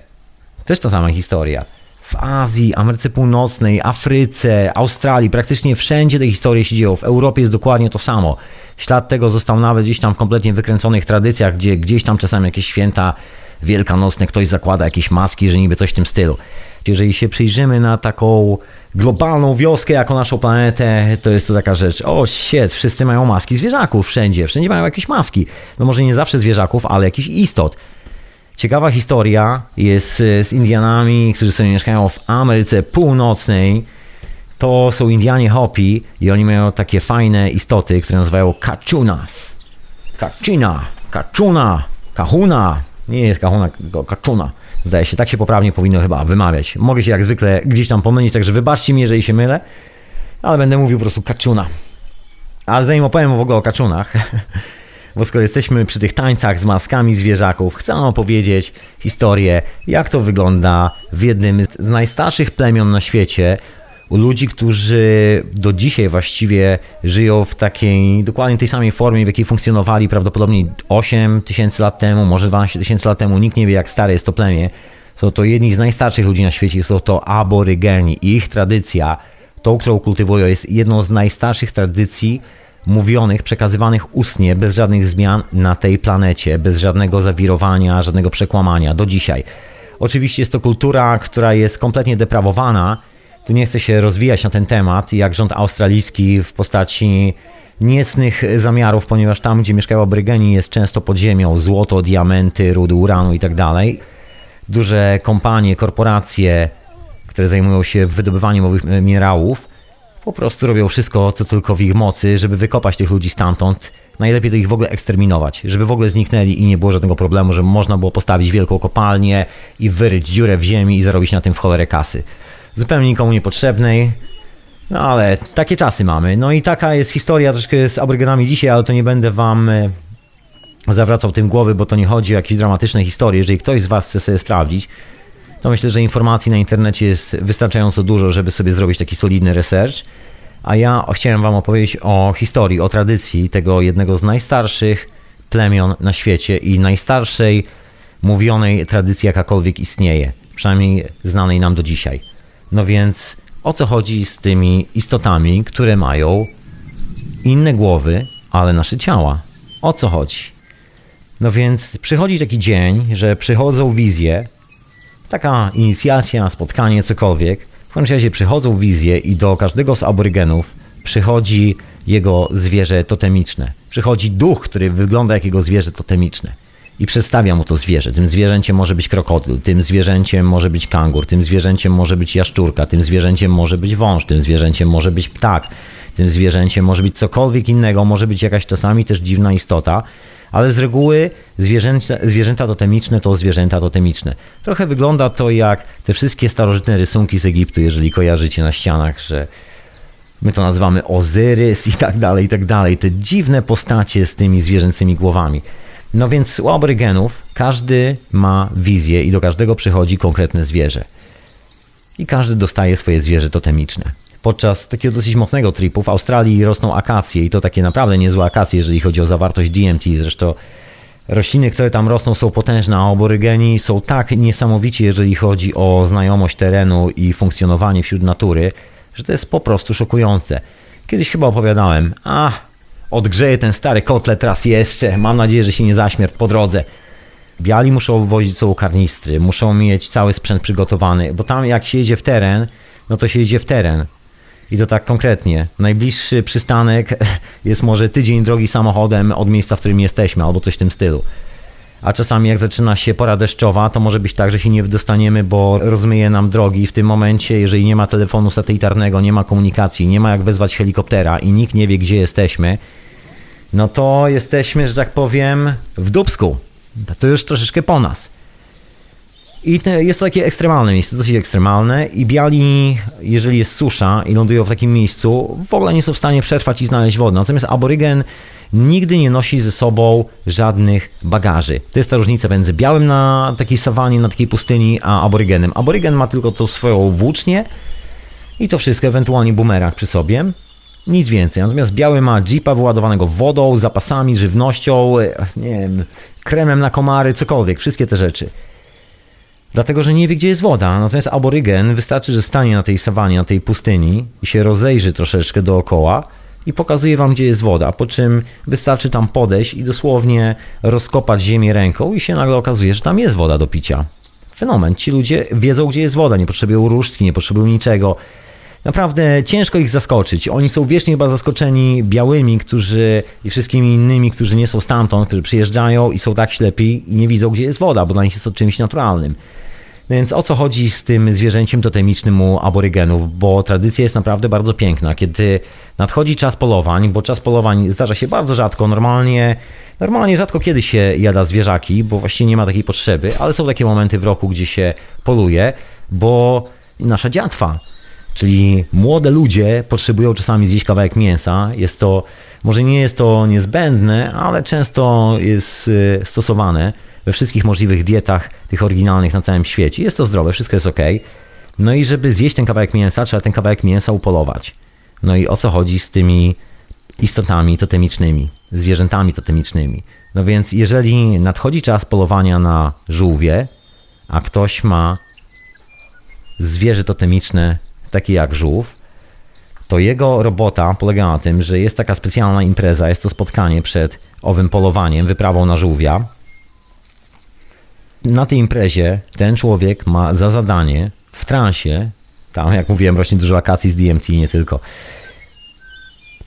też ta sama historia. W Azji, Ameryce Północnej, Afryce, Australii, praktycznie wszędzie te historie się dzieją. W Europie jest dokładnie to samo. Ślad tego został nawet gdzieś tam w kompletnie wykręconych tradycjach, gdzie gdzieś tam czasami jakieś święta wielkanocne ktoś zakłada jakieś maski, że niby coś w tym stylu. Jeżeli się przyjrzymy na taką globalną wioskę jako naszą planetę, to jest to taka rzecz, o shit, wszyscy mają maski zwierzaków wszędzie, wszędzie mają jakieś maski. No może nie zawsze zwierzaków, ale jakichś istot. Ciekawa historia jest z Indianami, którzy sobie mieszkają w Ameryce Północnej, to są Indianie Hopi i oni mają takie fajne istoty, które nazywają kachunas. Kachina, kachuna, kahuna. Nie jest kahuna, tylko kachuna. Zdaje się, tak się poprawnie powinno chyba wymawiać. Mogę się jak zwykle gdzieś tam pomylić, także wybaczcie mi, jeżeli się mylę, ale będę mówił po prostu kaczuna. Ale zanim opowiem w ogóle o kaczunach, (laughs) bo skoro jesteśmy przy tych tańcach z maskami zwierzaków, chcę opowiedzieć historię, jak to wygląda w jednym z najstarszych plemion na świecie, u ludzi, którzy do dzisiaj właściwie żyją w takiej dokładnie tej samej formie, w jakiej funkcjonowali prawdopodobnie 8 tysięcy lat temu, może 12 tysięcy lat temu. Nikt nie wie, jak stare jest to plemię. Są to jedni z najstarszych ludzi na świecie, są to aborygeni. Ich tradycja, tą, którą kultywują, jest jedną z najstarszych tradycji mówionych, przekazywanych ustnie, bez żadnych zmian na tej planecie, bez żadnego zawirowania, żadnego przekłamania do dzisiaj. Oczywiście jest to kultura, która jest kompletnie deprawowana, tu nie chcę się rozwijać na ten temat, jak rząd australijski w postaci niecnych zamiarów, ponieważ tam, gdzie mieszkają aborygeni jest często pod ziemią złoto, diamenty, rudy uranu itd. Tak Duże kompanie, korporacje, które zajmują się wydobywaniem owych minerałów, po prostu robią wszystko, co tylko w ich mocy, żeby wykopać tych ludzi stamtąd, najlepiej to ich w ogóle eksterminować, żeby w ogóle zniknęli i nie było żadnego problemu, żeby można było postawić wielką kopalnię i wyryć dziurę w ziemi i zarobić na tym w cholerę kasy. Zupełnie nikomu niepotrzebnej, no ale takie czasy mamy. No i taka jest historia troszkę z aborygenami dzisiaj, ale to nie będę wam e, zawracał tym głowy, bo to nie chodzi o jakieś dramatyczne historie. Jeżeli ktoś z was chce sobie sprawdzić, to myślę, że informacji na internecie jest wystarczająco dużo, żeby sobie zrobić taki solidny research. A ja chciałem wam opowiedzieć o historii, o tradycji tego jednego z najstarszych plemion na świecie i najstarszej mówionej tradycji jakakolwiek istnieje, przynajmniej znanej nam do dzisiaj. No więc o co chodzi z tymi istotami, które mają inne głowy, ale nasze ciała? O co chodzi? No więc przychodzi taki dzień, że przychodzą wizje, taka inicjacja, spotkanie, cokolwiek. W każdym razie przychodzą wizje i do każdego z aborygenów przychodzi jego zwierzę totemiczne. Przychodzi duch, który wygląda jak jego zwierzę totemiczne i przedstawia mu to zwierzę. Tym zwierzęciem może być krokodyl, tym zwierzęciem może być kangur, tym zwierzęciem może być jaszczurka, tym zwierzęciem może być wąż, tym zwierzęciem może być ptak, tym zwierzęciem może być cokolwiek innego, może być jakaś czasami też dziwna istota, ale z reguły zwierzęta, zwierzęta totemiczne to zwierzęta totemiczne. Trochę wygląda to jak te wszystkie starożytne rysunki z Egiptu, jeżeli kojarzycie na ścianach, że my to nazywamy Ozyrys i tak dalej, i tak dalej. Te dziwne postacie z tymi zwierzęcymi głowami. No więc u aborygenów każdy ma wizję i do każdego przychodzi konkretne zwierzę. I każdy dostaje swoje zwierzę totemiczne. Podczas takiego dosyć mocnego tripu w Australii rosną akacje i to takie naprawdę niezłe akacje, jeżeli chodzi o zawartość DMT. Zresztą rośliny, które tam rosną są potężne, a aborygeni są tak niesamowici, jeżeli chodzi o znajomość terenu i funkcjonowanie wśród natury, że to jest po prostu szokujące. Kiedyś chyba opowiadałem, a odgrzeję ten stary kotlet raz jeszcze, mam nadzieję, że się nie zaśmierć po drodze. Biali muszą wozić sobą karnistry, muszą mieć cały sprzęt przygotowany, bo tam jak się jedzie w teren, no to się jedzie w teren. I to tak konkretnie. Najbliższy przystanek (laughs) jest może tydzień drogi samochodem od miejsca, w którym jesteśmy, albo coś w tym stylu. A czasami jak zaczyna się pora deszczowa, to może być tak, że się nie wydostaniemy, bo rozmyje nam drogi. W tym momencie, jeżeli nie ma telefonu satelitarnego, nie ma komunikacji, nie ma jak wezwać helikoptera i nikt nie wie, gdzie jesteśmy, no to jesteśmy, że tak powiem, w Dubsku. To już troszeczkę po nas. I te, jest to takie ekstremalne miejsce, dosyć ekstremalne i biali, jeżeli jest susza i lądują w takim miejscu, w ogóle nie są w stanie przetrwać i znaleźć wodę. Natomiast aborygen nigdy nie nosi ze sobą żadnych bagaży. To jest ta różnica między białym na takiej sawanie, na takiej pustyni, a aborygenem. Aborygen ma tylko tą swoją włócznię i to wszystko, ewentualnie bumerach przy sobie. Nic więcej. Natomiast biały ma jeepa wyładowanego wodą, zapasami, żywnością, nie wiem, kremem na komary, cokolwiek, wszystkie te rzeczy. Dlatego, że nie wie, gdzie jest woda. Natomiast aborygen wystarczy, że stanie na tej sawanie, na tej pustyni i się rozejrzy troszeczkę dookoła i pokazuje wam, gdzie jest woda. Po czym wystarczy tam podejść i dosłownie rozkopać ziemię ręką i się nagle okazuje, że tam jest woda do picia. Fenomen. Ci ludzie wiedzą, gdzie jest woda, nie potrzebują różdżki, nie potrzebują niczego. Naprawdę ciężko ich zaskoczyć. Oni są wiecznie chyba zaskoczeni białymi, którzy i wszystkimi innymi, którzy nie są stamtąd, którzy przyjeżdżają i są tak ślepi i nie widzą, gdzie jest woda, bo dla nich jest to czymś naturalnym. Więc o co chodzi z tym zwierzęciem totemicznym u aborygenów? Bo tradycja jest naprawdę bardzo piękna. Kiedy nadchodzi czas polowań, bo czas polowań zdarza się bardzo rzadko, normalnie, normalnie rzadko kiedy się jada zwierzaki, bo właściwie nie ma takiej potrzeby, ale są takie momenty w roku, gdzie się poluje, bo nasza dziatwa, czyli młode ludzie potrzebują czasami zjeść kawałek mięsa. Jest to, może nie jest to niezbędne, ale często jest y, stosowane we wszystkich możliwych dietach tych oryginalnych na całym świecie. Jest to zdrowe, wszystko jest ok. No i żeby zjeść ten kawałek mięsa, trzeba ten kawałek mięsa upolować. No i o co chodzi z tymi istotami totemicznymi, zwierzętami totemicznymi? No więc jeżeli nadchodzi czas polowania na żółwie, a ktoś ma zwierzę totemiczne takie jak żółw, to jego robota polega na tym, że jest taka specjalna impreza, jest to spotkanie przed owym polowaniem, wyprawą na żółwia, na tej imprezie ten człowiek ma za zadanie w transie, tam jak mówiłem rośnie dużo akacji z DMT, nie tylko,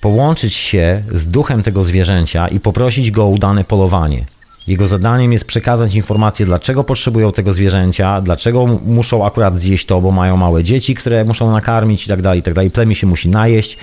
połączyć się z duchem tego zwierzęcia i poprosić go o udane polowanie. Jego zadaniem jest przekazać informację, dlaczego potrzebują tego zwierzęcia, dlaczego muszą akurat zjeść to, bo mają małe dzieci, które muszą nakarmić i tak dalej, i tak. Plemię się musi najeść.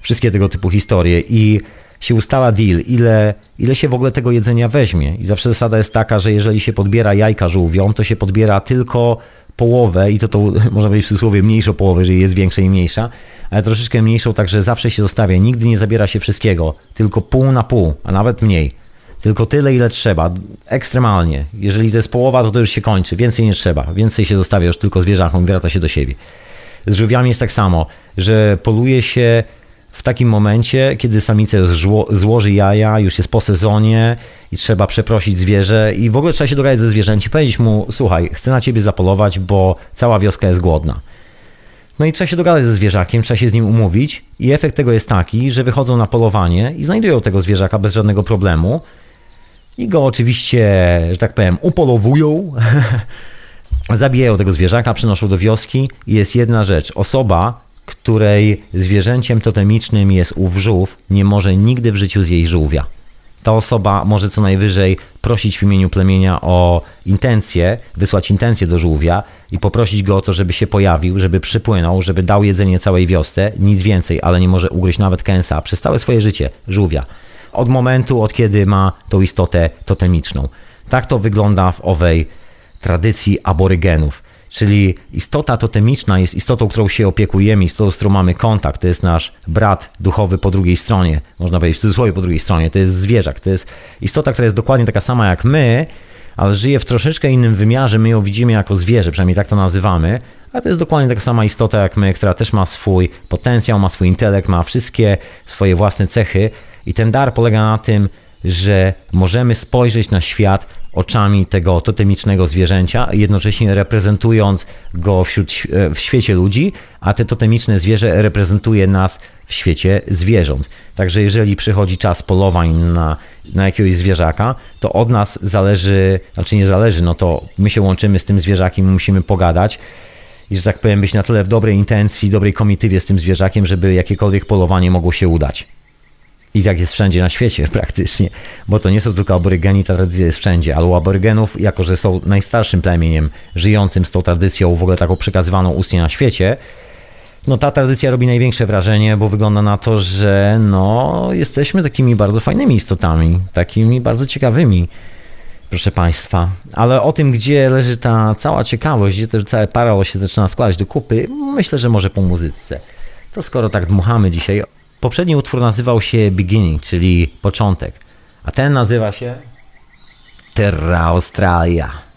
Wszystkie tego typu historie. I się ustala deal, ile, ile się w ogóle tego jedzenia weźmie. I zawsze zasada jest taka, że jeżeli się podbiera jajka żółwiom, to się podbiera tylko połowę i to, to (laughs) można powiedzieć w cudzysłowie mniejszą połowę, jeżeli jest większa i mniejsza, ale troszeczkę mniejszą, także zawsze się zostawia. Nigdy nie zabiera się wszystkiego, tylko pół na pół, a nawet mniej. Tylko tyle, ile trzeba. Ekstremalnie. Jeżeli to jest połowa, to to już się kończy. Więcej nie trzeba. Więcej się zostawia już tylko zwierzakom, wraca się do siebie. Z żółwiami jest tak samo, że poluje się w takim momencie, kiedy samica złoży jaja, już jest po sezonie i trzeba przeprosić zwierzę i w ogóle trzeba się dogadać ze zwierzęciem powiedzieć mu, słuchaj, chcę na ciebie zapolować, bo cała wioska jest głodna. No i trzeba się dogadać ze zwierzakiem, trzeba się z nim umówić i efekt tego jest taki, że wychodzą na polowanie i znajdują tego zwierzaka bez żadnego problemu i go oczywiście, że tak powiem, upolowują, (laughs) zabijają tego zwierzaka, przynoszą do wioski i jest jedna rzecz. Osoba, której zwierzęciem totemicznym jest ów żółw, nie może nigdy w życiu zjeść żółwia. Ta osoba może co najwyżej prosić w imieniu plemienia o intencję, wysłać intencję do żółwia i poprosić go o to, żeby się pojawił, żeby przypłynął, żeby dał jedzenie całej wiosce, nic więcej, ale nie może ugryźć nawet kęsa przez całe swoje życie żółwia. Od momentu, od kiedy ma tą istotę totemiczną. Tak to wygląda w owej tradycji aborygenów. Czyli istota totemiczna jest istotą, którą się opiekujemy, istotą, z którą mamy kontakt. To jest nasz brat duchowy po drugiej stronie, można powiedzieć w cudzysłowie po drugiej stronie. To jest zwierzak, to jest istota, która jest dokładnie taka sama jak my, ale żyje w troszeczkę innym wymiarze. My ją widzimy jako zwierzę, przynajmniej tak to nazywamy, ale to jest dokładnie taka sama istota jak my, która też ma swój potencjał, ma swój intelekt, ma wszystkie swoje własne cechy. I ten dar polega na tym, że możemy spojrzeć na świat oczami tego totemicznego zwierzęcia, jednocześnie reprezentując go wśród, e, w świecie ludzi, a te totemiczne zwierzę reprezentuje nas w świecie zwierząt. Także jeżeli przychodzi czas polowań na, na jakiegoś zwierzaka, to od nas zależy, znaczy nie zależy, no to my się łączymy z tym zwierzakiem, musimy pogadać i, że tak powiem, być na tyle w dobrej intencji, dobrej komitywie z tym zwierzakiem, żeby jakiekolwiek polowanie mogło się udać. I tak jest wszędzie na świecie (laughs) praktycznie, bo to nie są tylko aborygeni, ta tradycja jest wszędzie, ale u aborygenów, jako że są najstarszym plemieniem żyjącym z tą tradycją, w ogóle taką przekazywaną ustnie na świecie, no ta tradycja robi największe wrażenie, bo wygląda na to, że no jesteśmy takimi bardzo fajnymi istotami, takimi bardzo ciekawymi, proszę Państwa. Ale o tym, gdzie leży ta cała ciekawość, gdzie też całe paralo się zaczyna składać do kupy, myślę, że może po muzyce. To skoro tak dmuchamy dzisiaj, Poprzedni utwór nazywał się Beginning, czyli początek, a ten nazywa się Terra Australia.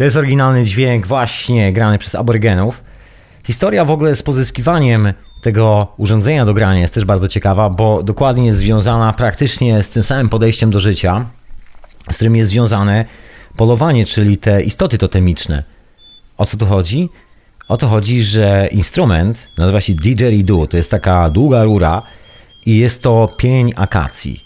To jest oryginalny dźwięk właśnie grany przez aborygenów. Historia w ogóle z pozyskiwaniem tego urządzenia do grania jest też bardzo ciekawa, bo dokładnie jest związana praktycznie z tym samym podejściem do życia, z którym jest związane polowanie, czyli te istoty totemiczne. O co tu chodzi? O to chodzi, że instrument nazywa się didgeridoo. To jest taka długa rura i jest to pień akacji.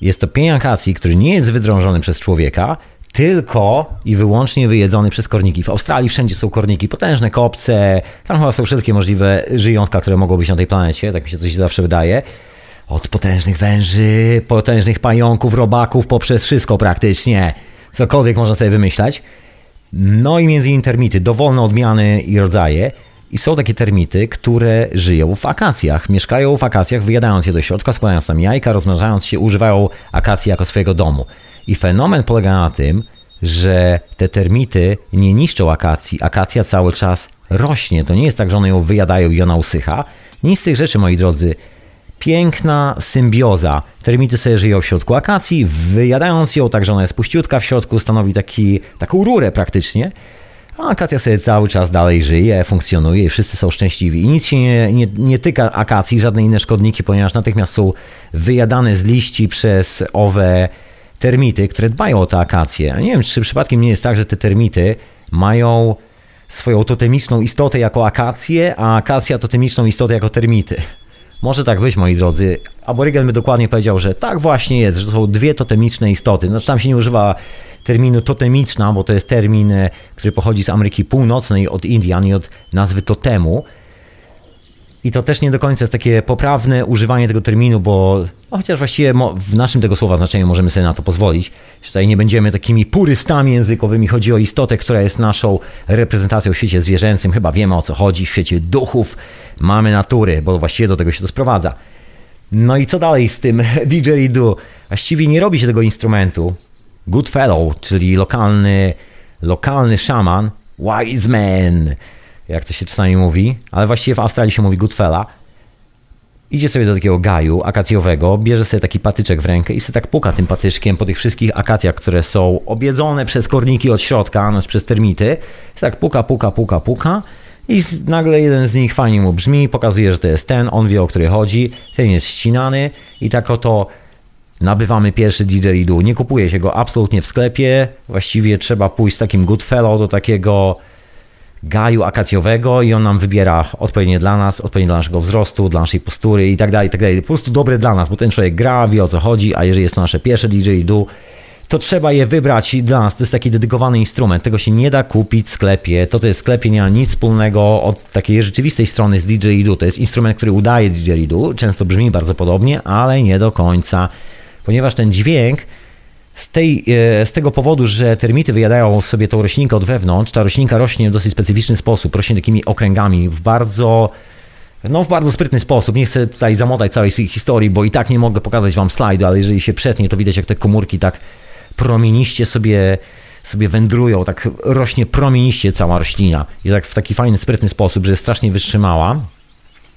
Jest to pień akacji, który nie jest wydrążony przez człowieka, tylko i wyłącznie wyjedzony przez korniki. W Australii wszędzie są korniki, potężne kopce, tam chyba są wszystkie możliwe żyjątka, które mogą być na tej planecie, tak mi się coś zawsze wydaje. Od potężnych węży, potężnych pająków, robaków, poprzez wszystko praktycznie, cokolwiek można sobie wymyślać. No i między intermity, dowolne odmiany i rodzaje. I są takie termity, które żyją w akacjach. Mieszkają w akacjach, wyjadając je do środka, składając tam jajka, rozmnażając się, używają akacji jako swojego domu. I fenomen polega na tym, że te termity nie niszczą akacji. Akacja cały czas rośnie. To nie jest tak, że one ją wyjadają i ona usycha. Nic z tych rzeczy, moi drodzy. Piękna symbioza. Termity sobie żyją w środku akacji, wyjadając ją tak, że ona jest puściutka w środku, stanowi taki, taką rurę praktycznie. A akacja sobie cały czas dalej żyje, funkcjonuje i wszyscy są szczęśliwi. I nic się nie, nie, nie tyka akacji, żadne inne szkodniki, ponieważ natychmiast są wyjadane z liści przez owe termity, które dbają o te akacje. Nie wiem, czy przypadkiem nie jest tak, że te termity mają swoją totemiczną istotę jako akacje, a akacja totemiczną istotę jako termity. Może tak być, moi drodzy. Aborygen by dokładnie powiedział, że tak właśnie jest, że to są dwie totemiczne istoty. Znaczy tam się nie używa terminu totemiczna, bo to jest termin, e, który pochodzi z Ameryki Północnej, od Indian i od nazwy totemu. I to też nie do końca jest takie poprawne używanie tego terminu, bo no chociaż właściwie w naszym tego słowa znaczeniu możemy sobie na to pozwolić. Tutaj nie będziemy takimi purystami językowymi. Chodzi o istotę, która jest naszą reprezentacją w świecie zwierzęcym. Chyba wiemy o co chodzi. W świecie duchów mamy natury, bo właściwie do tego się to sprowadza. No i co dalej z tym (laughs) didgeridoo? Właściwie nie robi się tego instrumentu. Goodfellow, czyli lokalny, lokalny szaman, wise man, jak to się czasami mówi, ale właściwie w Australii się mówi Goodfella, idzie sobie do takiego gaju akacjowego, bierze sobie taki patyczek w rękę i sobie tak puka tym patyczkiem po tych wszystkich akacjach, które są obiedzone przez korniki od środka, znaczy przez termity. tak puka, puka, puka, puka i nagle jeden z nich fajnie mu brzmi, pokazuje, że to jest ten, on wie o który chodzi, ten jest ścinany i tak oto nabywamy pierwszy didgeridoo. Nie kupuje się go absolutnie w sklepie, właściwie trzeba pójść z takim Goodfellow do takiego gaju akacjowego i on nam wybiera odpowiednie dla nas, odpowiednie dla naszego wzrostu, dla naszej postury i tak dalej, i tak dalej. Po prostu dobre dla nas, bo ten człowiek gra, wie o co chodzi, a jeżeli jest to nasze pierwsze didgeridoo, to trzeba je wybrać dla nas. To jest taki dedykowany instrument. Tego się nie da kupić w sklepie. To, to jest sklepie nie ma nic wspólnego od takiej rzeczywistej strony z didgeridoo. To jest instrument, który udaje didgeridoo. Często brzmi bardzo podobnie, ale nie do końca. Ponieważ ten dźwięk z, tej, e, z tego powodu, że termity wyjadają sobie tą roślinkę od wewnątrz, ta roślinka rośnie w dosyć specyficzny sposób, rośnie takimi okręgami w bardzo no w bardzo sprytny sposób. Nie chcę tutaj zamotać całej historii, bo i tak nie mogę pokazać wam slajdu, ale jeżeli się przetnie, to widać jak te komórki tak promieniście sobie, sobie wędrują, tak rośnie promieniście cała roślina. I tak w taki fajny, sprytny sposób, że jest strasznie wytrzymała.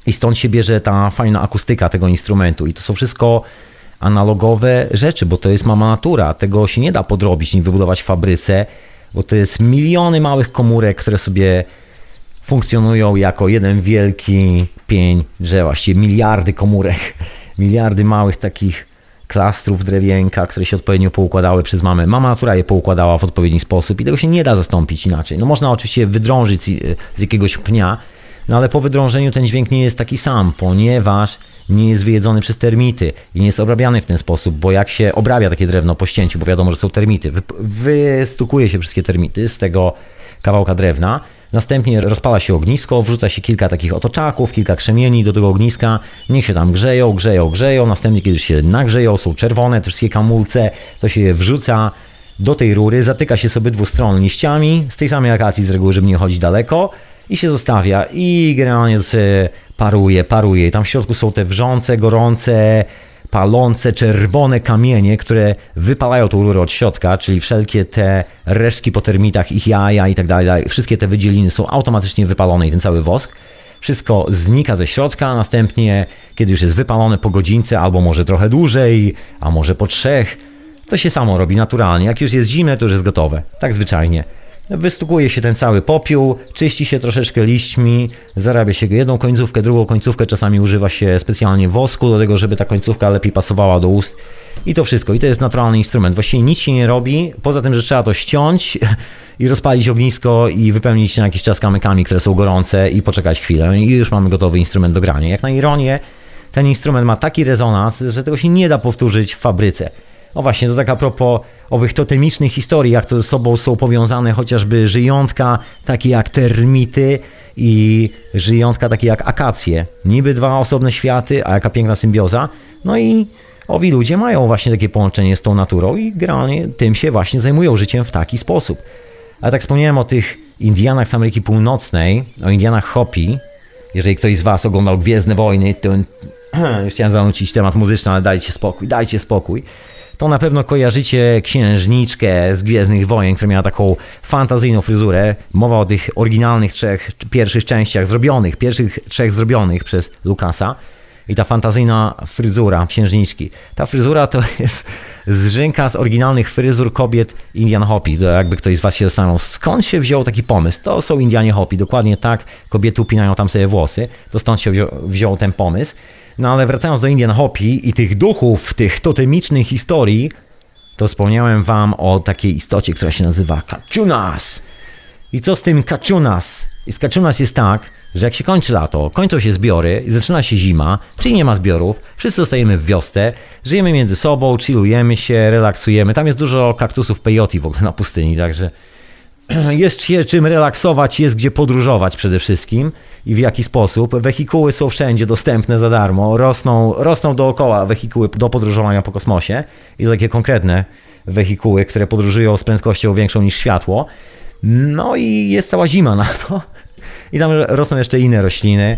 I stąd się bierze ta fajna akustyka tego instrumentu. I to są wszystko analogowe rzeczy, bo to jest mama natura. Tego się nie da podrobić, nie wybudować w fabryce, bo to jest miliony małych komórek, które sobie funkcjonują jako jeden wielki pień drzewa, właściwie miliardy komórek, (laughs) miliardy małych takich klastrów drewienka, które się odpowiednio poukładały przez mamę. Mama natura je poukładała w odpowiedni sposób i tego się nie da zastąpić inaczej. No można oczywiście wydrążyć z jakiegoś pnia, no ale po wydrążeniu ten dźwięk nie jest taki sam, ponieważ nie jest wyjedzony przez termity i nie jest obrabiany w ten sposób, bo jak się obrabia takie drewno po ścięciu, bo wiadomo, że są termity, wystukuje się wszystkie termity z tego kawałka drewna, Następnie rozpala się ognisko, wrzuca się kilka takich otoczaków, kilka krzemieni do tego ogniska, niech się tam grzeją, grzeją, grzeją. Następnie, kiedy się nagrzeją, są czerwone te wszystkie kamulce, to się je wrzuca do tej rury, zatyka się sobie dwustronnie liściami, z tej samej akacji z reguły, żeby nie chodzić daleko i się zostawia i generalnie paruje, paruje. I tam w środku są te wrzące, gorące, palące, czerwone kamienie, które wypalają tą rurę od środka, czyli wszelkie te resztki po termitach, ich jaja i tak dalej, wszystkie te wydzieliny są automatycznie wypalone i ten cały wosk. Wszystko znika ze środka, a następnie, kiedy już jest wypalone po godzince, albo może trochę dłużej, a może po trzech, to się samo robi naturalnie. Jak już jest zimne, to już jest gotowe. Tak zwyczajnie. Wystukuje się ten cały popiół, czyści się troszeczkę liśćmi, zarabia się jedną końcówkę, drugą końcówkę, czasami używa się specjalnie wosku do tego, żeby ta końcówka lepiej pasowała do ust. I to wszystko. I to jest naturalny instrument. Właściwie nic się nie robi, poza tym, że trzeba to ściąć (laughs) i rozpalić ognisko i wypełnić na jakiś czas kamykami, które są gorące i poczekać chwilę i już mamy gotowy instrument do grania. Jak na ironię, ten instrument ma taki rezonans, że tego się nie da powtórzyć w fabryce. No właśnie, to tak a propos owych totemicznych historii, jak to ze sobą są powiązane chociażby żyjątka, takie jak termity i żyjątka takie jak akacje. Niby dwa osobne światy, a jaka piękna symbioza. No i owi ludzie mają właśnie takie połączenie z tą naturą i generalnie tym się właśnie zajmują życiem w taki sposób. Ale tak wspomniałem o tych Indianach z Ameryki Północnej, o Indianach Hopi. Jeżeli ktoś z Was oglądał Gwiezdne Wojny, to (clears throat) już chciałem zanucić temat muzyczny, ale dajcie spokój, dajcie spokój. To na pewno kojarzycie księżniczkę z Gwiezdnych Wojen, która miała taką fantazyjną fryzurę. Mowa o tych oryginalnych trzech pierwszych częściach zrobionych, pierwszych trzech zrobionych przez Lucasa. I ta fantazyjna fryzura księżniczki. Ta fryzura to (laughs) jest zrzynka z oryginalnych fryzur kobiet Indian Hopi. Jakby ktoś z Was się zastanawiał, skąd się wziął taki pomysł? To są Indianie Hopi, dokładnie tak. Kobiety upinają tam sobie włosy. To stąd się wziął, wziął ten pomysł. No ale wracając do Indian Hopi i tych duchów, tych totemicznych historii, to wspomniałem Wam o takiej istocie, która się nazywa Kachunas. I co z tym Kachunas? I z Kachunas jest tak, że jak się kończy lato, kończą się zbiory i zaczyna się zima, czyli nie ma zbiorów, wszyscy zostajemy w wiosce, żyjemy między sobą, chillujemy się, relaksujemy. Tam jest dużo kaktusów peyote w ogóle na pustyni, także (clears throat) jest się czym relaksować, jest gdzie podróżować przede wszystkim i w jaki sposób. Wehikuły są wszędzie dostępne za darmo, rosną, rosną dookoła wehikuły do podróżowania po kosmosie i takie konkretne wehikuły, które podróżują z prędkością większą niż światło. No i jest cała zima na to. I tam rosną jeszcze inne rośliny.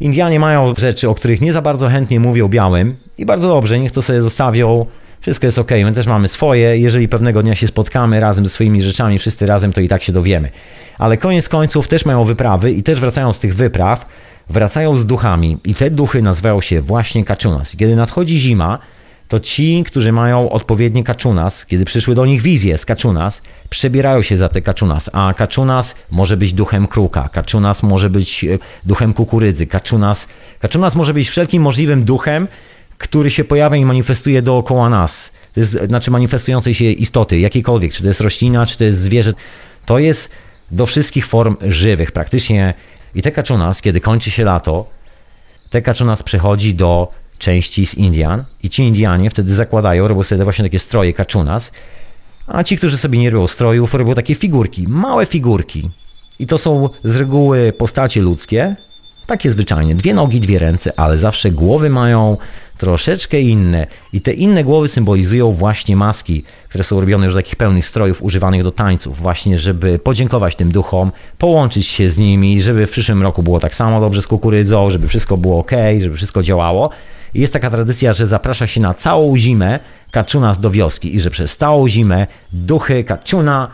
Indianie mają rzeczy, o których nie za bardzo chętnie mówią białym i bardzo dobrze, niech to sobie zostawią. Wszystko jest ok, my też mamy swoje. Jeżeli pewnego dnia się spotkamy razem ze swoimi rzeczami, wszyscy razem, to i tak się dowiemy. Ale koniec końców też mają wyprawy i też wracają z tych wypraw, wracają z duchami i te duchy nazywają się właśnie kaczunas. Kiedy nadchodzi zima, to ci, którzy mają odpowiednie kaczunas, kiedy przyszły do nich wizje z kaczunas, przebierają się za te kaczunas, a kaczunas może być duchem kruka, kaczunas może być e, duchem kukurydzy, kaczunas, kaczunas może być wszelkim możliwym duchem, który się pojawia i manifestuje dookoła nas. To jest, znaczy manifestującej się istoty, jakiejkolwiek, czy to jest roślina, czy to jest zwierzę. To jest do wszystkich form żywych praktycznie. I te kaczunas, kiedy kończy się lato, te kaczunas przechodzi do części z Indian i ci Indianie wtedy zakładają, robią sobie właśnie takie stroje kaczunas, a ci, którzy sobie nie robią strojów, robią takie figurki, małe figurki. I to są z reguły postacie ludzkie, takie zwyczajnie, dwie nogi, dwie ręce, ale zawsze głowy mają troszeczkę inne. I te inne głowy symbolizują właśnie maski, które są robione już z takich pełnych strojów używanych do tańców, właśnie żeby podziękować tym duchom, połączyć się z nimi, żeby w przyszłym roku było tak samo dobrze z kukurydzą, żeby wszystko było ok, żeby wszystko działało. I jest taka tradycja, że zaprasza się na całą zimę kaczunas do wioski i że przez całą zimę duchy kaczuna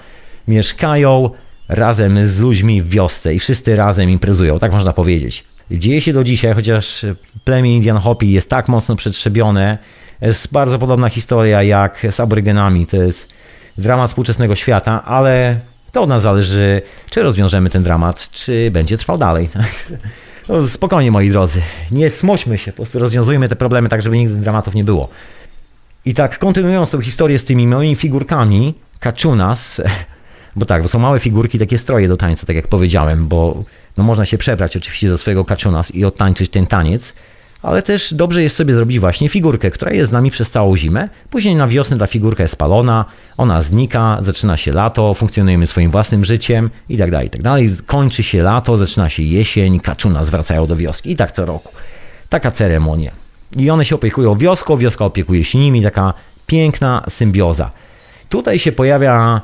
mieszkają razem z ludźmi w wiosce i wszyscy razem imprezują, tak można powiedzieć. Dzieje się do dzisiaj, chociaż plemię Indian Hopi jest tak mocno przetrzebione. Jest bardzo podobna historia jak z aborygenami. To jest dramat współczesnego świata, ale to od nas zależy, czy rozwiążemy ten dramat, czy będzie trwał dalej. (laughs) No, spokojnie, moi drodzy. Nie smoćmy się, po prostu rozwiązujmy te problemy tak, żeby nigdy dramatów nie było. I tak, kontynuując tą historię z tymi małymi figurkami, Kachunas, (laughs) bo tak, bo są małe figurki, takie stroje do tańca, tak jak powiedziałem, bo no można się przebrać oczywiście do swojego Kachunas i odtańczyć ten taniec, ale też dobrze jest sobie zrobić właśnie figurkę, która jest z nami przez całą zimę. Później na wiosnę ta figurka jest spalona, ona znika, zaczyna się lato, funkcjonujemy swoim własnym życiem i tak dalej, i tak dalej. Kończy się lato, zaczyna się jesień, kaczuna zwracają do wioski i tak co roku. Taka ceremonia. I one się opiekują wioską, wioska opiekuje się nimi, taka piękna symbioza. Tutaj się pojawia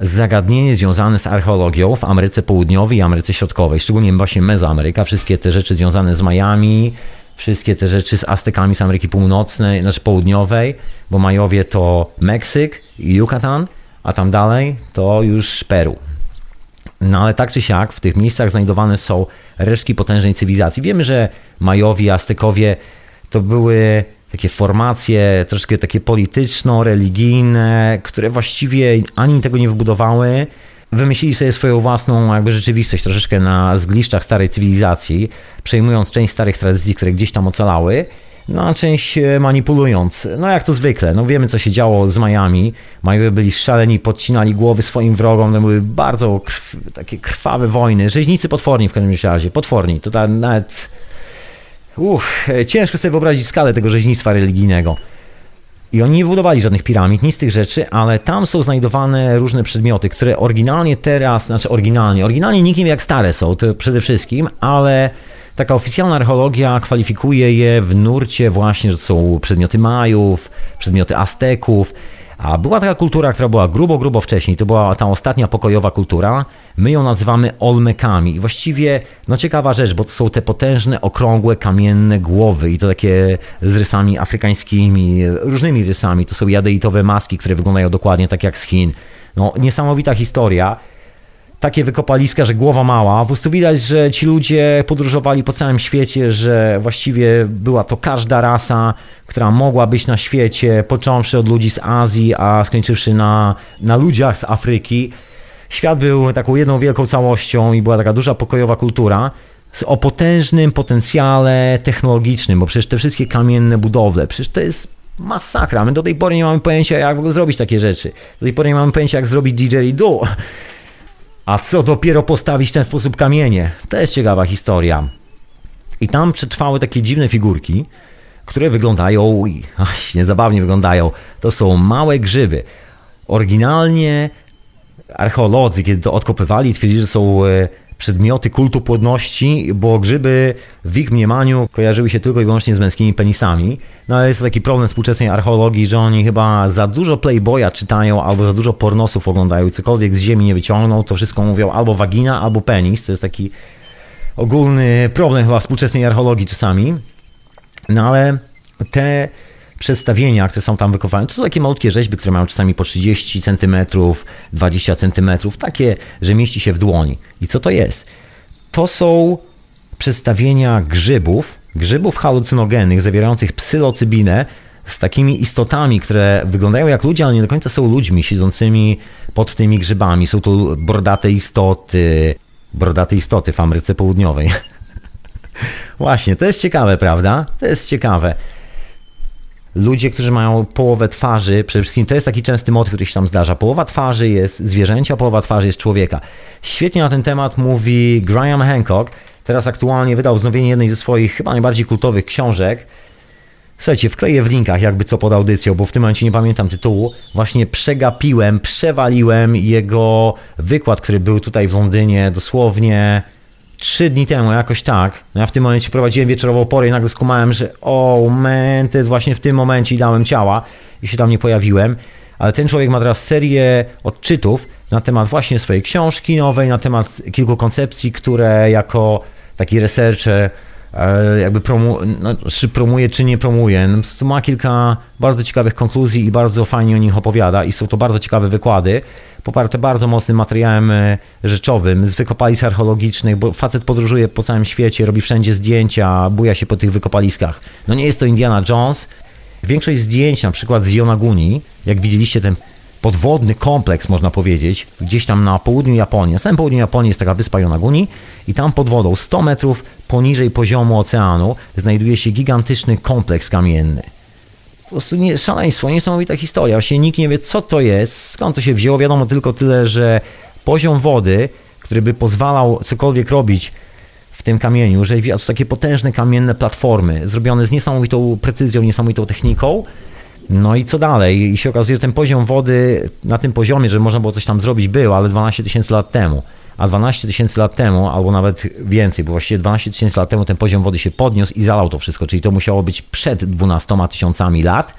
zagadnienie związane z archeologią w Ameryce Południowej i Ameryce Środkowej, szczególnie właśnie Mezoameryka, wszystkie te rzeczy związane z Miami, wszystkie te rzeczy z Aztekami z Ameryki Północnej, znaczy Południowej, bo Majowie to Meksyk i Yucatan, a tam dalej to już Peru. No ale tak czy siak w tych miejscach znajdowane są resztki potężnej cywilizacji. Wiemy, że Majowie, Aztekowie to były takie formacje troszkę takie polityczno-religijne, które właściwie ani tego nie wybudowały, wymyślili sobie swoją własną jakby rzeczywistość troszeczkę na zgliszczach starej cywilizacji, przejmując część starych tradycji, które gdzieś tam ocalały, no a część e, manipulując. No jak to zwykle, no wiemy co się działo z Majami. Majowie byli szaleni, podcinali głowy swoim wrogom, to były bardzo krw, takie krwawe wojny. Rzeźnicy potworni w każdym razie, potworni. To nawet... Uch, e, ciężko sobie wyobrazić skalę tego rzeźnictwa religijnego. I oni nie budowali żadnych piramid, nic z tych rzeczy, ale tam są znajdowane różne przedmioty, które oryginalnie teraz, znaczy oryginalnie, oryginalnie nikt nie wie jak stare są, to przede wszystkim, ale taka oficjalna archeologia kwalifikuje je w nurcie właśnie, że są przedmioty Majów, przedmioty Azteków, a była taka kultura, która była grubo, grubo wcześniej, to była ta ostatnia pokojowa kultura, My ją nazywamy olmekami. I właściwie, no ciekawa rzecz, bo to są te potężne, okrągłe, kamienne głowy i to takie z rysami afrykańskimi, różnymi rysami. To są jadeitowe maski, które wyglądają dokładnie tak jak z Chin. No, niesamowita historia takie wykopaliska, że głowa mała. Po prostu widać, że ci ludzie podróżowali po całym świecie, że właściwie była to każda rasa, która mogła być na świecie, począwszy od ludzi z Azji, a skończywszy na, na ludziach z Afryki. Świat był taką jedną wielką całością i była taka duża pokojowa kultura o potężnym potencjale technologicznym, bo przecież te wszystkie kamienne budowle, przecież to jest masakra. My do tej pory nie mamy pojęcia, jak w ogóle zrobić takie rzeczy. Do tej pory nie mamy pojęcia, jak zrobić didgeridoo. A co dopiero postawić w ten sposób kamienie? To jest ciekawa historia. I tam przetrwały takie dziwne figurki, które wyglądają, ach, niezabawnie wyglądają. To są małe grzyby. Oryginalnie archeolodzy, kiedy to odkopywali, twierdzili, że są e, przedmioty kultu płodności, bo grzyby w ich mniemaniu kojarzyły się tylko i wyłącznie z męskimi penisami. No ale jest to taki problem współczesnej archeologii, że oni chyba za dużo Playboya czytają albo za dużo pornosów oglądają, cokolwiek z ziemi nie wyciągną, to wszystko mówią albo wagina, albo penis. To jest taki ogólny problem chyba współczesnej archeologii czasami. No ale te przedstawienia, które są tam wykopane, to są takie malutkie rzeźby, które mają czasami po 30 cm, 20 cm, takie, że mieści się w dłoni. I co to jest? To są przedstawienia grzybów, grzybów halucynogennych zawierających psylocybinę z takimi istotami, które wyglądają jak ludzie, ale nie do końca są ludźmi siedzącymi pod tymi grzybami. Są to brodate istoty, brodate istoty w Ameryce Południowej. (laughs) Właśnie, to jest ciekawe, prawda? To jest ciekawe ludzie, którzy mają połowę twarzy, przede wszystkim to jest taki częsty motyw, który się tam zdarza. Połowa twarzy jest zwierzęcia, połowa twarzy jest człowieka. Świetnie na ten temat mówi Graham Hancock. Teraz aktualnie wydał wznowienie jednej ze swoich chyba najbardziej kultowych książek. Słuchajcie, wkleję w linkach jakby co pod audycją, bo w tym momencie nie pamiętam tytułu. Właśnie przegapiłem, przewaliłem jego wykład, który był tutaj w Londynie dosłownie trzy dni temu, jakoś tak, no ja w tym momencie prowadziłem wieczorową porę i nagle skumałem, że o oh man, to jest właśnie w tym momencie dałem ciała. I się tam nie pojawiłem, ale ten człowiek ma teraz serię odczytów na temat właśnie swojej książki nowej, na temat kilku koncepcji, które jako taki researcher jakby promu, no, czy promuje, czy nie promuje. No, ma kilka bardzo ciekawych konkluzji i bardzo fajnie o nich opowiada i są to bardzo ciekawe wykłady poparte bardzo mocnym materiałem e, rzeczowym z wykopalisk archeologicznych, bo facet podróżuje po całym świecie, robi wszędzie zdjęcia, buja się po tych wykopaliskach. No nie jest to Indiana Jones. Większość zdjęć, na przykład z Yonaguni, jak widzieliście ten podwodny kompleks, można powiedzieć, gdzieś tam na południu Japonii. Na samym południu Japonii jest taka wyspa Yonaguni i tam pod wodą, 100 metrów poniżej poziomu oceanu, znajduje się gigantyczny kompleks kamienny po prostu nie, szaleństwo, niesamowita historia. Właśnie nikt nie wie, co to jest, skąd to się wzięło. Wiadomo tylko tyle, że poziom wody, który by pozwalał cokolwiek robić w tym kamieniu, że to takie potężne kamienne platformy, zrobione z niesamowitą precyzją, niesamowitą techniką. No i co dalej? I się okazuje, że ten poziom wody na tym poziomie, że można było coś tam zrobić, był, ale 12 tysięcy lat temu a 12 tysięcy lat temu, albo nawet więcej, bo właściwie 12 tysięcy lat temu ten poziom wody się podniósł i zalał to wszystko, czyli to musiało być przed 12 tysiącami lat.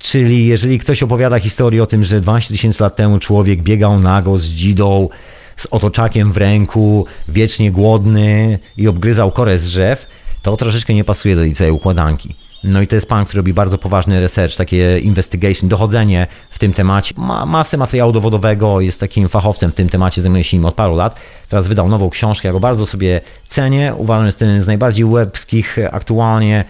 Czyli jeżeli ktoś opowiada historię o tym, że 12 tysięcy lat temu człowiek biegał nago z dzidą, z otoczakiem w ręku, wiecznie głodny i obgryzał korę z drzew, to troszeczkę nie pasuje do tej całej układanki. No i to jest pan, który robi bardzo poważny research, takie investigation, dochodzenie w tym temacie. Ma masę materiału dowodowego, jest takim fachowcem w tym temacie, zajmuje się nim od paru lat. Teraz wydał nową książkę, ja go bardzo sobie cenię. Uważam, że jest jeden z najbardziej webskich aktualnie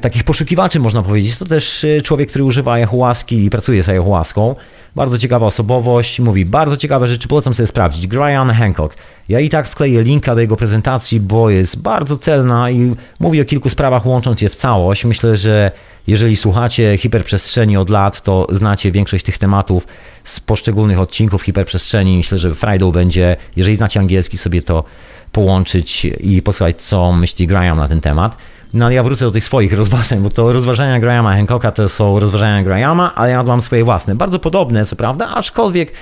takich poszukiwaczy, można powiedzieć. To też y, człowiek, który używa ayahuaski i pracuje z ayahuaską. Bardzo ciekawa osobowość, mówi bardzo ciekawe rzeczy, polecam sobie sprawdzić. Brian Hancock. Ja i tak wkleję linka do jego prezentacji, bo jest bardzo celna i mówi o kilku sprawach, łącząc je w całość. Myślę, że jeżeli słuchacie hiperprzestrzeni od lat, to znacie większość tych tematów z poszczególnych odcinków hiperprzestrzeni. Myślę, że Friday będzie, jeżeli znacie angielski, sobie to połączyć i posłuchać, co myśli Graham na ten temat. No ale ja wrócę do tych swoich rozważań, bo to rozważania Grahama Hancocka to są rozważania Grahama, ale ja mam swoje własne. Bardzo podobne, co prawda, aczkolwiek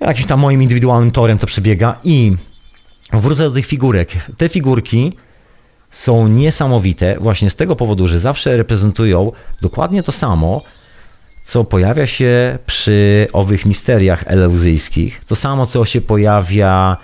jakimś tam moim indywidualnym torem to przebiega i wrócę do tych figurek. Te figurki są niesamowite właśnie z tego powodu, że zawsze reprezentują dokładnie to samo, co pojawia się przy owych misteriach eleuzyjskich. To samo, co się pojawia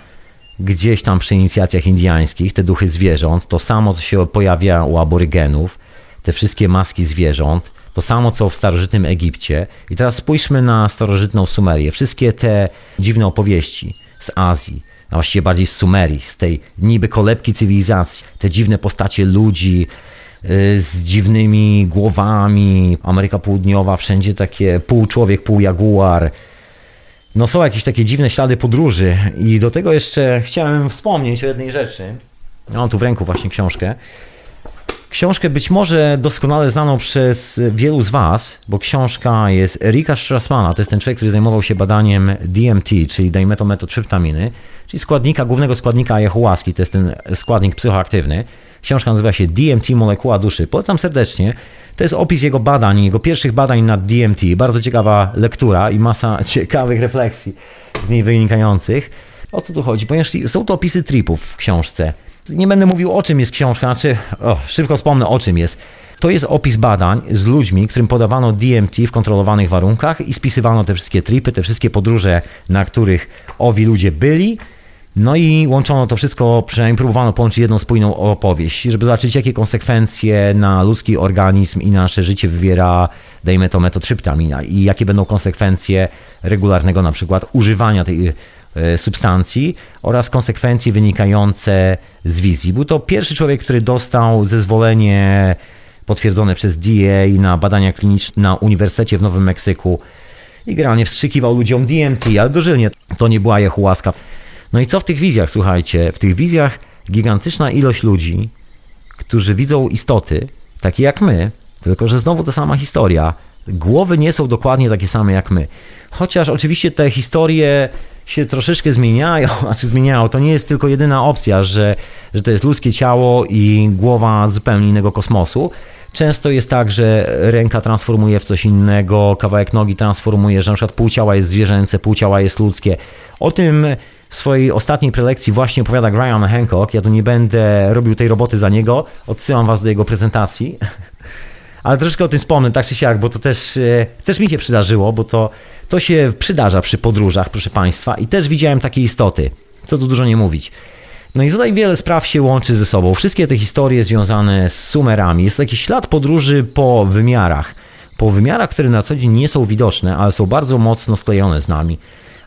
gdzieś tam przy inicjacjach indiańskich, te duchy zwierząt. To samo, co się pojawia u aborygenów, te wszystkie maski zwierząt. To samo, co w starożytnym Egipcie. I teraz spójrzmy na starożytną Sumerię. Wszystkie te dziwne opowieści z Azji, a właściwie bardziej z Sumerii, z tej niby kolebki cywilizacji, te dziwne postacie ludzi, y, z dziwnymi głowami, Ameryka Południowa, wszędzie takie pół człowiek, pół jaguar. No są jakieś takie dziwne ślady podróży i do tego jeszcze chciałem wspomnieć o jednej rzeczy. Mam tu w ręku właśnie książkę. Książkę być może doskonale znaną przez wielu z Was, bo książka jest Erika Strassmana, to jest ten człowiek, który zajmował się badaniem DMT, czyli dimetylmetotryptaminy, czyli składnika, głównego składnika ayahuaski, to jest ten składnik psychoaktywny. Książka nazywa się DMT Molekuła Duszy. Polecam serdecznie. To jest opis jego badań, jego pierwszych badań nad DMT. Bardzo ciekawa lektura i masa (laughs) ciekawych refleksji z niej wynikających. O co tu chodzi? Ponieważ są to opisy tripów w książce. Nie będę mówił o czym jest książka, znaczy o, szybko wspomnę o czym jest. To jest opis badań z ludźmi, którym podawano DMT w kontrolowanych warunkach i spisywano te wszystkie tripy, te wszystkie podróże, na których owi ludzie byli. No i łączono to wszystko, przynajmniej próbowano połączyć jedną spójną opowieść, żeby zobaczyć, jakie konsekwencje na ludzki organizm i nasze życie wywiera, dajmy to metotryptamina i jakie będą konsekwencje regularnego na przykład używania tej substancji oraz konsekwencje wynikające z wizji. Był to pierwszy człowiek, który dostał zezwolenie potwierdzone przez DA na badania kliniczne na Uniwersytecie w Nowym Meksyku i generalnie wstrzykiwał ludziom DMT, ale dożylnie to nie była jahułaska. No i co w tych wizjach, słuchajcie? W tych wizjach gigantyczna ilość ludzi, którzy widzą istoty, takie jak my, tylko że znowu ta sama historia. Głowy nie są dokładnie takie same jak my. Chociaż oczywiście te historie się troszeczkę zmieniają, (laughs) znaczy zmieniają, to nie jest tylko jedyna opcja, że, że to jest ludzkie ciało i głowa zupełnie innego kosmosu. Często jest tak, że ręka transformuje w coś innego, kawałek nogi transformuje, że na przykład pół ciała jest zwierzęce, pół ciała jest ludzkie. O tym w swojej ostatniej prelekcji właśnie opowiada Graham Hancock. Ja tu nie będę robił tej roboty za niego. Odsyłam Was do jego prezentacji. (laughs) Ale troszkę o tym wspomnę, tak czy siak, bo to też, e, też mi się przydarzyło, bo to to się przydarza przy podróżach, proszę Państwa, i też widziałem takie istoty, co tu dużo nie mówić. No i tutaj wiele spraw się łączy ze sobą. Wszystkie te historie związane z Sumerami. Jest taki ślad podróży po wymiarach. Po wymiarach, które na co dzień nie są widoczne, ale są bardzo mocno sklejone z nami.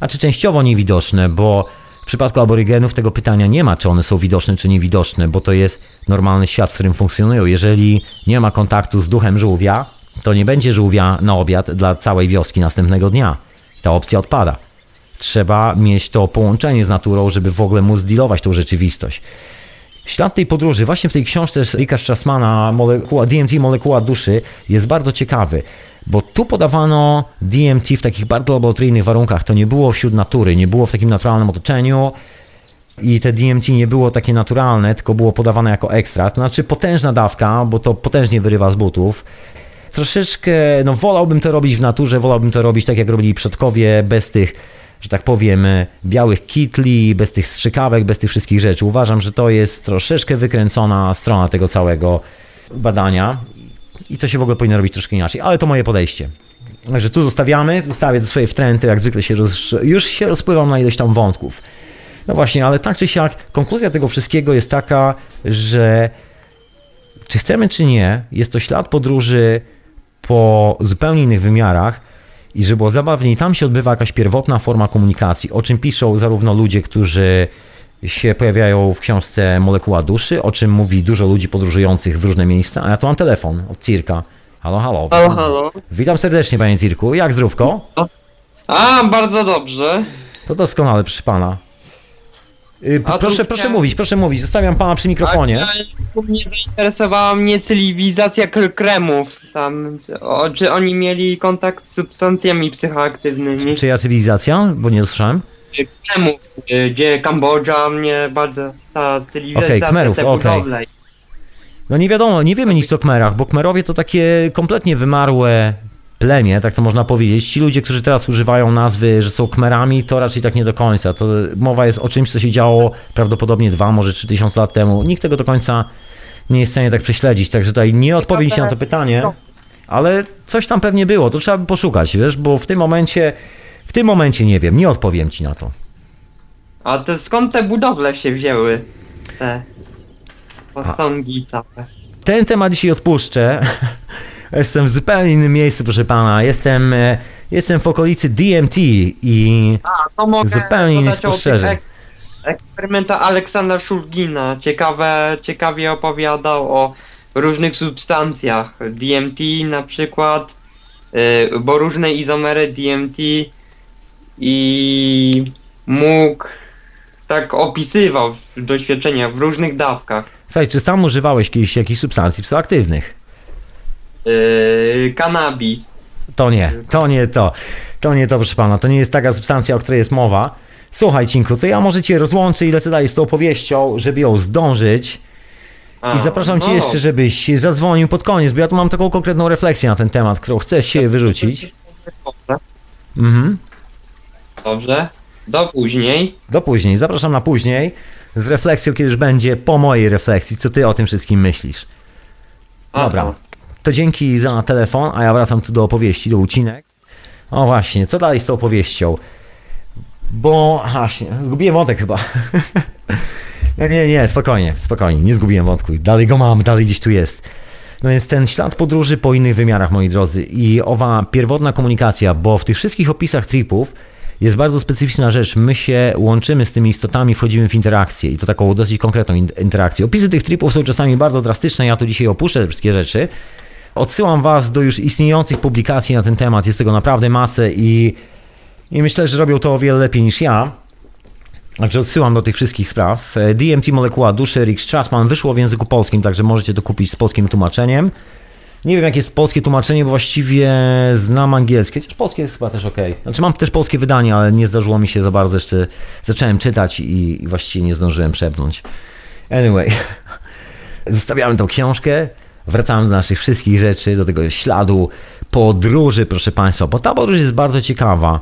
A czy częściowo niewidoczne, bo w przypadku aborygenów tego pytania nie ma, czy one są widoczne, czy niewidoczne, bo to jest normalny świat, w którym funkcjonują. Jeżeli nie ma kontaktu z duchem żółwia, to nie będzie żółwia na obiad dla całej wioski następnego dnia. Ta opcja odpada. Trzeba mieć to połączenie z naturą, żeby w ogóle móc dealować tą rzeczywistość. Ślad tej podróży, właśnie w tej książce Rika Strassmana molekuła, DMT Molekuła Duszy jest bardzo ciekawy, bo tu podawano DMT w takich bardzo laboratoryjnych warunkach. To nie było wśród natury, nie było w takim naturalnym otoczeniu i te DMT nie było takie naturalne, tylko było podawane jako ekstrakt. Znaczy potężna dawka, bo to potężnie wyrywa z butów troszeczkę, no wolałbym to robić w naturze, wolałbym to robić tak jak robili przodkowie, bez tych, że tak powiem, białych kitli, bez tych strzykawek, bez tych wszystkich rzeczy. Uważam, że to jest troszeczkę wykręcona strona tego całego badania i to się w ogóle powinno robić troszkę inaczej, ale to moje podejście. Także tu zostawiamy, zostawię swoje wtręty, jak zwykle się roz, już się rozpływam na ilość tam wątków. No właśnie, ale tak czy siak, konkluzja tego wszystkiego jest taka, że czy chcemy, czy nie, jest to ślad podróży po zupełnie innych wymiarach i żeby było zabawniej, tam się odbywa jakaś pierwotna forma komunikacji, o czym piszą zarówno ludzie, którzy się pojawiają w książce Molekuła Duszy, o czym mówi dużo ludzi podróżujących w różne miejsca, a ja tu mam telefon od Cirka. Halo, halo. Halo, halo. Witam serdecznie, panie Cirku. Jak zdrówko? A, bardzo dobrze. To doskonale, proszę pana. Y, A tu proszę, proszę chciałem- mówić, proszę mówić. Zostawiam pana przy mikrofonie. A, mnie zainteresowała mnie cywilizacja kr- kremów. Tam, czy, o, czy oni mieli kontakt z substancjami psychoaktywnymi? Czyja cywilizacja? Bo nie słyszałem. Kremów, gdzie- gdzie Kambodża mnie bardzo, ta cywilizacja, Okej, Khmerów, te okej. budowle. No nie wiadomo, nie wiemy nic o Kmerach, bo Kmerowie to takie kompletnie wymarłe plemię, tak to można powiedzieć. Ci ludzie, którzy teraz używają nazwy, że są Kmerami, to raczej tak nie do końca. To mowa jest o czymś, co się działo prawdopodobnie dwa, może trzy tysiące lat temu. Nikt tego do końca nie jest w stanie tak prześledzić, także tutaj nie odpowiem ci na to pytanie. ale coś tam pewnie było, to trzeba by poszukać, wiesz, bo w tym momencie, w tym momencie nie wiem, nie odpowiem ci na to. A to skąd te budowle się wzięły? Te posągi całe. Ten temat dzisiaj odpuszczę. (laughs) Jestem w zupełnie innym miejscu, proszę pana. Jestem, e, jestem w okolicy DMT i A, to mogę Zupełnie spostrzeżeń. ek- Eksperymenta Aleksandra Szulgina. Ciekawe, ciekawie opowiadał o różnych substancjach. DMT na przykład, y, bo różne izomery DMT i mógł tak opisywał w doświadczeniach w różnych dawkach. Słuchaj, czy sam używałeś kiedyś jakichś substancji psychoaktywnych? Yy, Cannabis. To nie, to nie to. To nie to, proszę pana. To nie jest taka substancja, o której jest mowa. Słuchaj, Cinku, to ja może cię rozłączę i lecę dalej z tą opowieścią, żeby ją zdążyć. A, I zapraszam cię no, jeszcze, żebyś zadzwonił pod koniec, bo ja tu mam taką konkretną refleksję na ten temat, którą chcę się wyrzucić. Dobrze, Mhm. dobrze. Do później. Do później. Zapraszam na później z refleksją, kiedy już będzie po mojej refleksji, co ty o tym wszystkim myślisz. Dobra. To dzięki za telefon, a ja wracam tu do opowieści, do ucinek. O właśnie, co dalej z tą opowieścią? Bo, właśnie, zgubiłem wątek chyba. (laughs) nie, nie, nie, spokojnie, spokojnie, nie zgubiłem wątku. Dalej go mam, dalej gdzieś tu jest. No więc ten ślad podróży po innych wymiarach, moi drodzy, i owa pierwotna komunikacja, bo w tych wszystkich opisach tripów jest bardzo specyficzna rzecz. My się łączymy z tymi istotami, wchodzimy w interakcję i to taką dosyć konkretną in- interakcję. Opisy tych tripów są czasami bardzo drastyczne, ja tu dzisiaj opuszczę te wszystkie rzeczy. Odsyłam Was do już istniejących publikacji na ten temat, jest tego naprawdę masę i, i myślę, że robią to o wiele lepiej niż ja. Także odsyłam do tych wszystkich spraw. E, DMT Molekuła Duszy, Rick Strassman wyszło w języku polskim, także możecie to kupić z polskim tłumaczeniem. Nie wiem, jakie jest polskie tłumaczenie, bo właściwie znam angielskie, chociaż polskie jest chyba też ok. Znaczy mam też polskie wydanie, ale nie zdarzyło mi się za bardzo jeszcze. Zacząłem czytać i, właściwie nie zdążyłem przepnąć. Anyway, (laughs) zostawiamy tą książkę, wracamy do naszych wszystkich rzeczy, do tego śladu podróży, proszę Państwa, bo ta podróż jest bardzo ciekawa.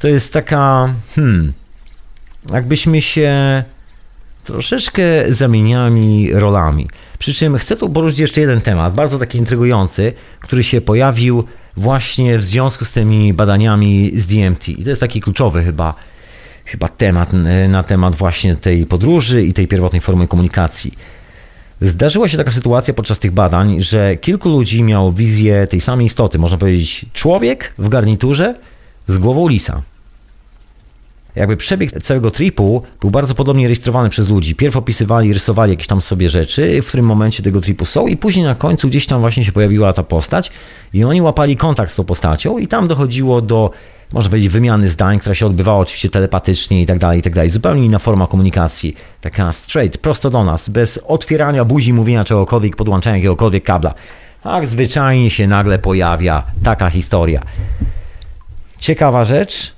To jest taka, hmm, jakbyśmy się troszeczkę zamieniali rolami. Przy czym chcę tu poruszyć jeszcze jeden temat, bardzo taki intrygujący, który się pojawił właśnie w związku z tymi badaniami z DMT. I to jest taki kluczowy chyba, chyba temat e, na temat właśnie tej podróży i tej pierwotnej formy komunikacji. Zdarzyła się taka sytuacja podczas tych badań, że kilku ludzi miało wizję tej samej istoty, można powiedzieć człowiek w garniturze z głową lisa. Jakby przebieg całego tripu był bardzo podobnie rejestrowany przez ludzi. Pierw opisywali, rysowali jakieś tam sobie rzeczy, w którym momencie tego tripu są i później na końcu gdzieś tam właśnie się pojawiła ta postać i oni łapali kontakt z tą postacią i tam dochodziło do, można powiedzieć, wymiany zdań, która się odbywała oczywiście telepatycznie i tak dalej, i tak dalej. Zupełnie inna forma komunikacji. Taka straight, prosto do nas, bez otwierania buzi, mówienia czegokolwiek, podłączania jakiegokolwiek kabla. Tak zwyczajnie się nagle pojawia taka historia. Ciekawa rzecz,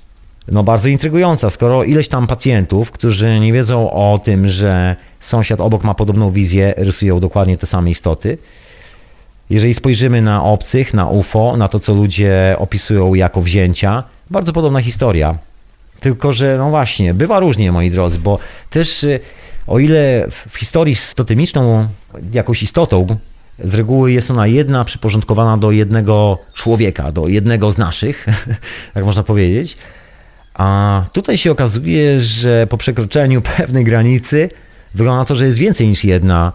no bardzo intrygująca, skoro ileś tam pacjentów, którzy nie wiedzą o tym, że sąsiad obok ma podobną wizję, rysują dokładnie te same istoty. Jeżeli spojrzymy na obcych, na UFO, na to, co ludzie opisują jako wzięcia, bardzo podobna historia. Tylko, że no właśnie, bywa różnie, moi drodzy, bo też y, o ile w- historii z jakąś istotą, z reguły jest ona jedna przyporządkowana do jednego człowieka, do jednego z naszych, (laughs) tak można powiedzieć, a tutaj się okazuje, że po przekroczeniu pewnej granicy wygląda na to, że jest więcej niż jedna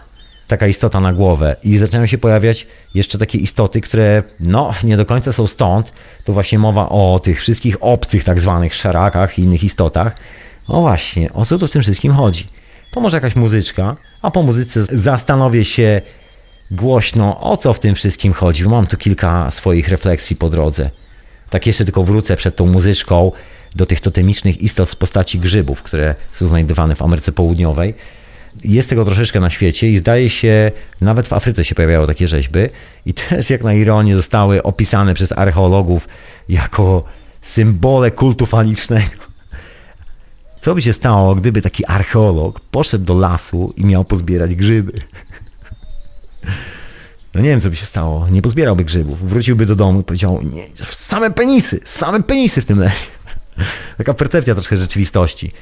taka istota na głowę i zaczynają się pojawiać jeszcze takie istoty, które no nie do końca są stąd. To właśnie mowa o tych wszystkich obcych tak zwanych szarakach i innych istotach. No właśnie, o co tu w tym wszystkim chodzi? To może jakaś muzyczka, a po muzyce zastanowię się głośno, o co w tym wszystkim chodzi. Mam tu kilka swoich refleksji po drodze. Tak jeszcze tylko wrócę przed tą muzyczką do tych totemicznych istot z postaci grzybów, które są znajdowane w Ameryce Południowej. Jest tego troszeczkę na świecie i zdaje się, nawet w Afryce się pojawiały takie rzeźby i (laughs) też jak na ironię zostały opisane przez archeologów jako symbole kultu falicznego. (laughs) Co by się stało, gdyby taki archeolog poszedł do lasu i miał pozbierać grzyby? (laughs) No nie wiem, co by się stało. Nie pozbierałby grzybów. Wróciłby do domu i powiedział, nie, same penisy, same penisy w tym lesie. Taka percepcja troszkę rzeczywistości.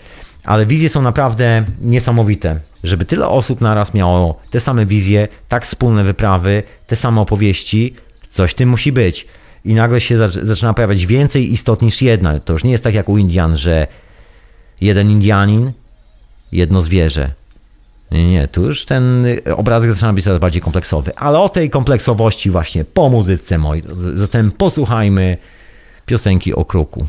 Ale wizje są naprawdę niesamowite. Żeby tyle osób naraz miało te same wizje, tak wspólne wyprawy, te same opowieści, Coś tym musi być. I nagle się zac- zaczyna pojawiać więcej istot niż jedna. To już nie jest tak jak u Indian, że jeden Indianin, jedno zwierzę. Nie, nie, tu już ten obrazek zaczyna być coraz bardziej kompleksowy. Ale o tej kompleksowości właśnie po muzyce, moi. Zatem posłuchajmy piosenki o kruku.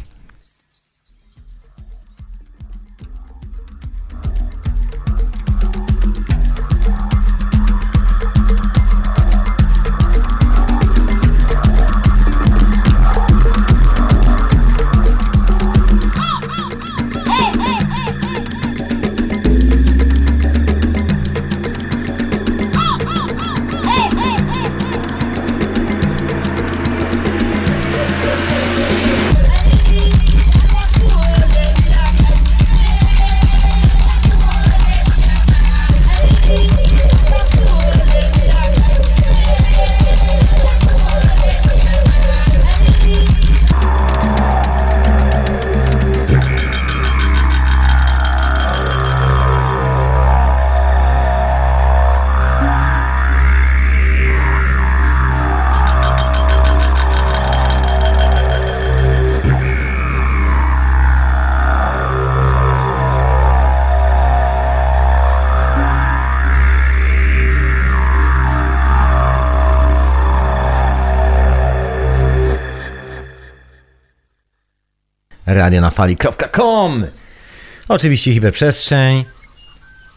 radionafali.com Oczywiście hiperprzestrzeń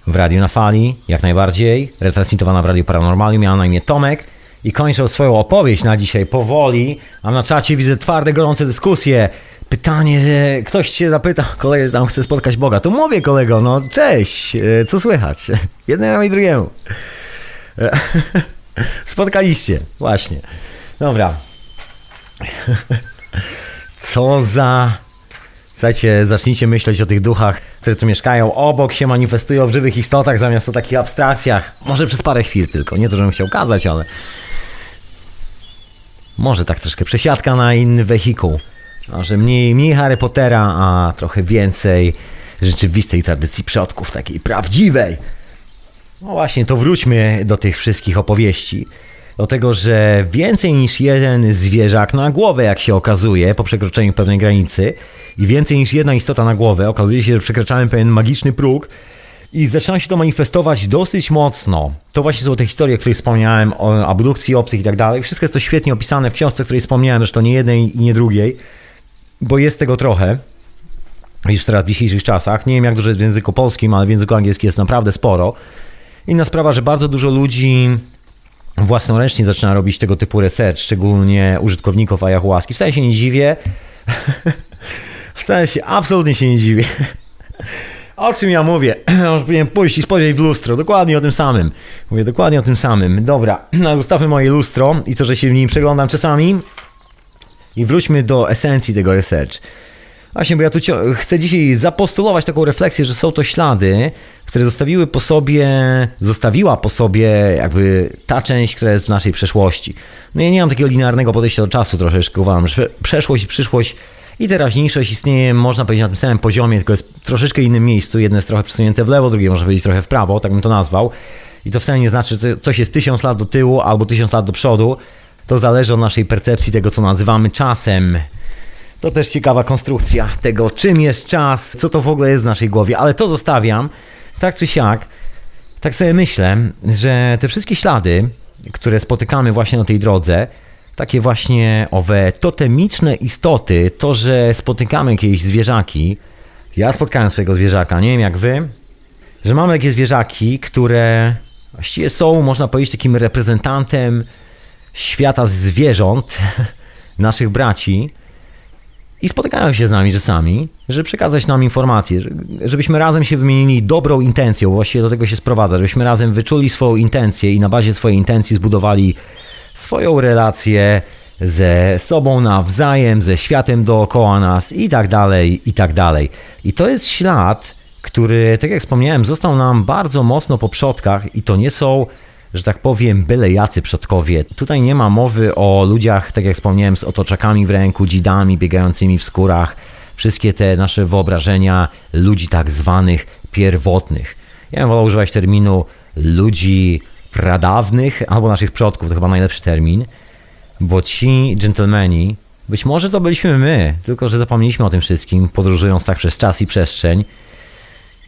w Radiu na Fali, jak najbardziej, retransmitowana w Radiu Paranormalium, miała na imię Tomek i kończę swoją opowieść na dzisiaj powoli, a na czacie widzę twarde, gorące dyskusje. Pytanie, że ktoś cię zapyta, kolega tam chce spotkać Boga. To mówię kolego, no cześć, e, co słychać? (laughs) Jednemu i drugiemu. E, (laughs) Spotkaliście, właśnie. Dobra. (laughs) Co za Słuchajcie, zacznijcie myśleć o tych duchach, które tu mieszkają, obok się manifestują w żywych istotach, zamiast o takich abstrakcjach. Może przez parę chwil tylko. Nie to, żebym chciał kazać, ale... Może tak troszkę przesiadka na inny wehikuł. Może mniej, mniej Harry Pottera, a trochę więcej rzeczywistej tradycji przodków, takiej prawdziwej. No właśnie, to wróćmy do tych wszystkich opowieści. Do tego, że więcej niż jeden zwierzak na głowę, jak się okazuje, po przekroczeniu pewnej granicy, i więcej niż jedna istota na głowę, okazuje się, że przekraczałem pewien magiczny próg i zaczyna się to manifestować dosyć mocno. To właśnie są te historie, o których wspomniałem, o abdukcji obcych i tak dalej. Wszystko jest to świetnie opisane w książce, której wspomniałem, zresztą nie jednej i nie drugiej, bo jest tego trochę. Już teraz w dzisiejszych czasach. Nie wiem, jak dużo jest w języku polskim, ale w języku angielskim jest naprawdę sporo. Inna sprawa, że bardzo dużo ludzi własnoręcznie zaczyna robić tego typu research, szczególnie użytkowników ayahuaski. Wcale się nie dziwię. (laughs) Wcale się, absolutnie się nie dziwię. O czym ja mówię? (clears throat) Może powinienem pójść i spojrzeć w lustro. Dokładnie o tym samym. Mówię dokładnie o tym samym. Dobra, (clears throat) no, zostawmy moje lustro i to, że się w nim przeglądam czasami. I wróćmy do esencji tego research. Właśnie, bo ja tu chcę dzisiaj zapostulować taką refleksję, że są to ślady, które zostawiły po sobie, zostawiła po sobie jakby ta część, która jest z naszej przeszłości. No ja nie mam takiego linearnego podejścia do czasu troszeczkę, uważam, że przeszłość i przyszłość i teraźniejszość istnieje, można powiedzieć, na tym samym poziomie, tylko jest w troszeczkę innym miejscu. Jedno jest trochę przesunięte w lewo, drugie można powiedzieć trochę w prawo, tak bym to nazwał. I to wcale nie znaczy, że coś jest tysiąc lat do tyłu albo tysiąc lat do przodu. To zależy od naszej percepcji tego, co nazywamy czasem. To też ciekawa konstrukcja tego, czym jest czas, co to w ogóle jest w naszej głowie, ale to zostawiam. Tak czy siak, tak sobie myślę, że te wszystkie ślady, które spotykamy właśnie na tej drodze, takie właśnie owe totemiczne istoty, to, że spotykamy jakieś zwierzaki. Ja spotkałem swojego zwierzaka, nie wiem jak wy, że mamy takie zwierzaki, które właściwie są, można powiedzieć, takim reprezentantem świata zwierząt, (laughs) naszych braci, i spotykają się z nami czasami, żeby przekazać nam informacje, żebyśmy razem się wymienili dobrą intencją, właściwie do tego się sprowadza, żebyśmy razem wyczuli swoją intencję i na bazie swojej intencji zbudowali swoją relację ze sobą nawzajem, ze światem dookoła nas i tak dalej, i tak dalej. I to jest ślad, który, tak jak wspomniałem, został nam bardzo mocno po przodkach i to nie są, że tak powiem, byle jacy przodkowie. Tutaj nie ma mowy o ludziach, tak jak wspomniałem, z otoczakami w ręku, dzidami biegającymi w skórach, wszystkie te nasze wyobrażenia ludzi tak zwanych pierwotnych. Ja bym wolał używać terminu ludzi pradawnych albo naszych przodków, to chyba najlepszy termin. bo ci dżentelmeni, być może to byliśmy my, tylko że zapomnieliśmy o tym wszystkim, podróżując tak przez czas i przestrzeń.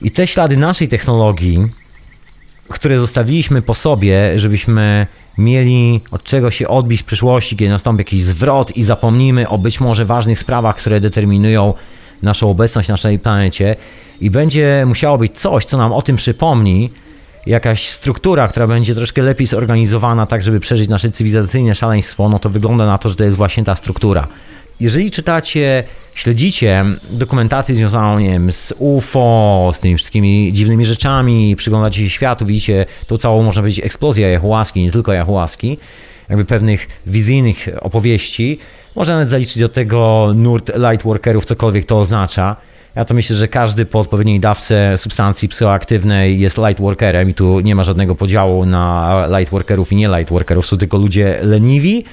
I te ślady naszej technologii, które zostawiliśmy po sobie, żebyśmy mieli od czego się odbić w przyszłości, kiedy nastąpi jakiś zwrot i zapomnimy o być może ważnych sprawach, które determinują naszą obecność na naszej planecie i będzie musiało być coś, co nam o tym przypomni, jakaś struktura, która będzie troszkę lepiej zorganizowana, tak żeby przeżyć nasze cywilizacyjne szaleństwo, no to wygląda na to, że to jest właśnie ta struktura. Jeżeli czytacie, śledzicie dokumentację związaną, nie wiem, z UFO, z tymi wszystkimi dziwnymi rzeczami, przyglądacie się światu, widzicie tą całą, można powiedzieć, eksplozję jahułaski, nie tylko jahułaski, jakby pewnych wizyjnych opowieści, można nawet zaliczyć do tego nurt lightworkerów, cokolwiek to oznacza. Ja to myślę, że każdy po odpowiedniej dawce substancji psychoaktywnej jest lightworkerem i tu nie ma żadnego podziału na lightworkerów i nie lightworkerów. Są tylko ludzie leniwi,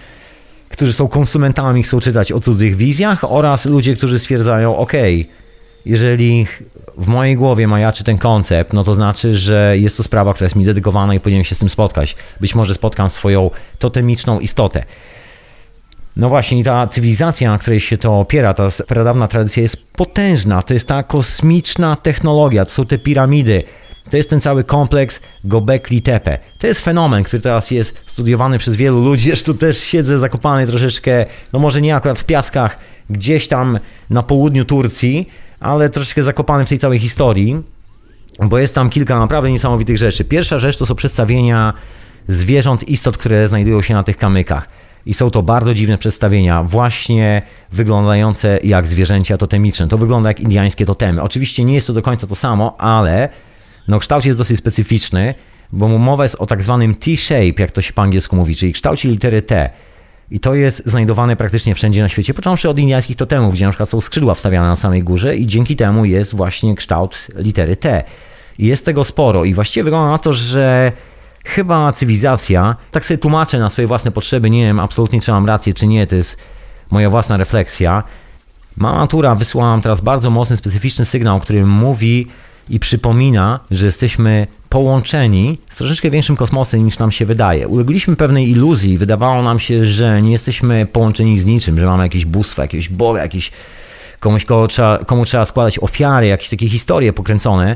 którzy są konsumentami, chcą czytać o cudzych wizjach oraz ludzie, którzy stwierdzają, ok, jeżeli w mojej głowie majaczy ten koncept, no to znaczy, że jest to sprawa, która jest mi dedykowana i powinienem się z tym spotkać. Być może spotkam swoją totemiczną istotę. No właśnie, ta cywilizacja, na której się to opiera, ta pradawna tradycja jest potężna. To jest ta kosmiczna technologia, to są te piramidy, to jest ten cały kompleks Gobekli Tepe. To jest fenomen, który teraz jest studiowany przez wielu ludzi. Zresztą też siedzę zakopany troszeczkę, no może nie akurat w piaskach, gdzieś tam na południu Turcji, ale troszeczkę zakopany w tej całej historii, bo jest tam kilka naprawdę niesamowitych rzeczy. Pierwsza rzecz to są przedstawienia zwierząt, istot, które znajdują się na tych kamykach. I są to bardzo dziwne przedstawienia, właśnie wyglądające jak zwierzęcia totemiczne. To wygląda jak indiańskie totemy. Oczywiście nie jest to do końca to samo, ale no, kształt jest dosyć specyficzny, bo mowa jest o tak zwanym T-shape, jak to się po angielsku mówi, czyli kształcie litery T. I to jest znajdowane praktycznie wszędzie na świecie, począwszy od indiańskich totemów, gdzie na przykład są skrzydła wstawiane na samej górze i dzięki temu jest właśnie kształt litery T. I jest tego sporo i właściwie wygląda na to, że chyba cywilizacja, tak sobie tłumaczę na swoje własne potrzeby, nie wiem absolutnie czy mam rację czy nie, to jest moja własna refleksja. Mama natura wysłała nam teraz bardzo mocny, specyficzny sygnał, który mówi i przypomina, że jesteśmy połączeni z troszeczkę większym kosmosem niż nam się wydaje. Ulegliśmy pewnej iluzji, wydawało nam się, że nie jesteśmy połączeni z niczym, że mamy jakieś bóstwo, jakiegoś Boga, jakiś komuś, komu trzeba, komu trzeba składać ofiary, jakieś takie historie pokręcone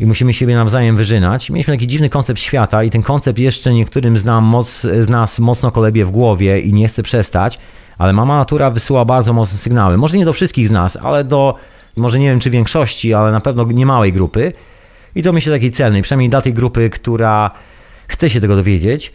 i musimy siebie nawzajem wyżynać. Mieliśmy taki dziwny koncept świata i ten koncept jeszcze niektórym z, nam moc, z nas mocno kolebie w głowie i nie chce przestać, ale mama natura wysyła bardzo mocne sygnały. Może nie do wszystkich z nas, ale do, może nie wiem czy większości, ale na pewno niemałej grupy. I to myślę takiej celnej, przynajmniej dla tej grupy, która chce się tego dowiedzieć.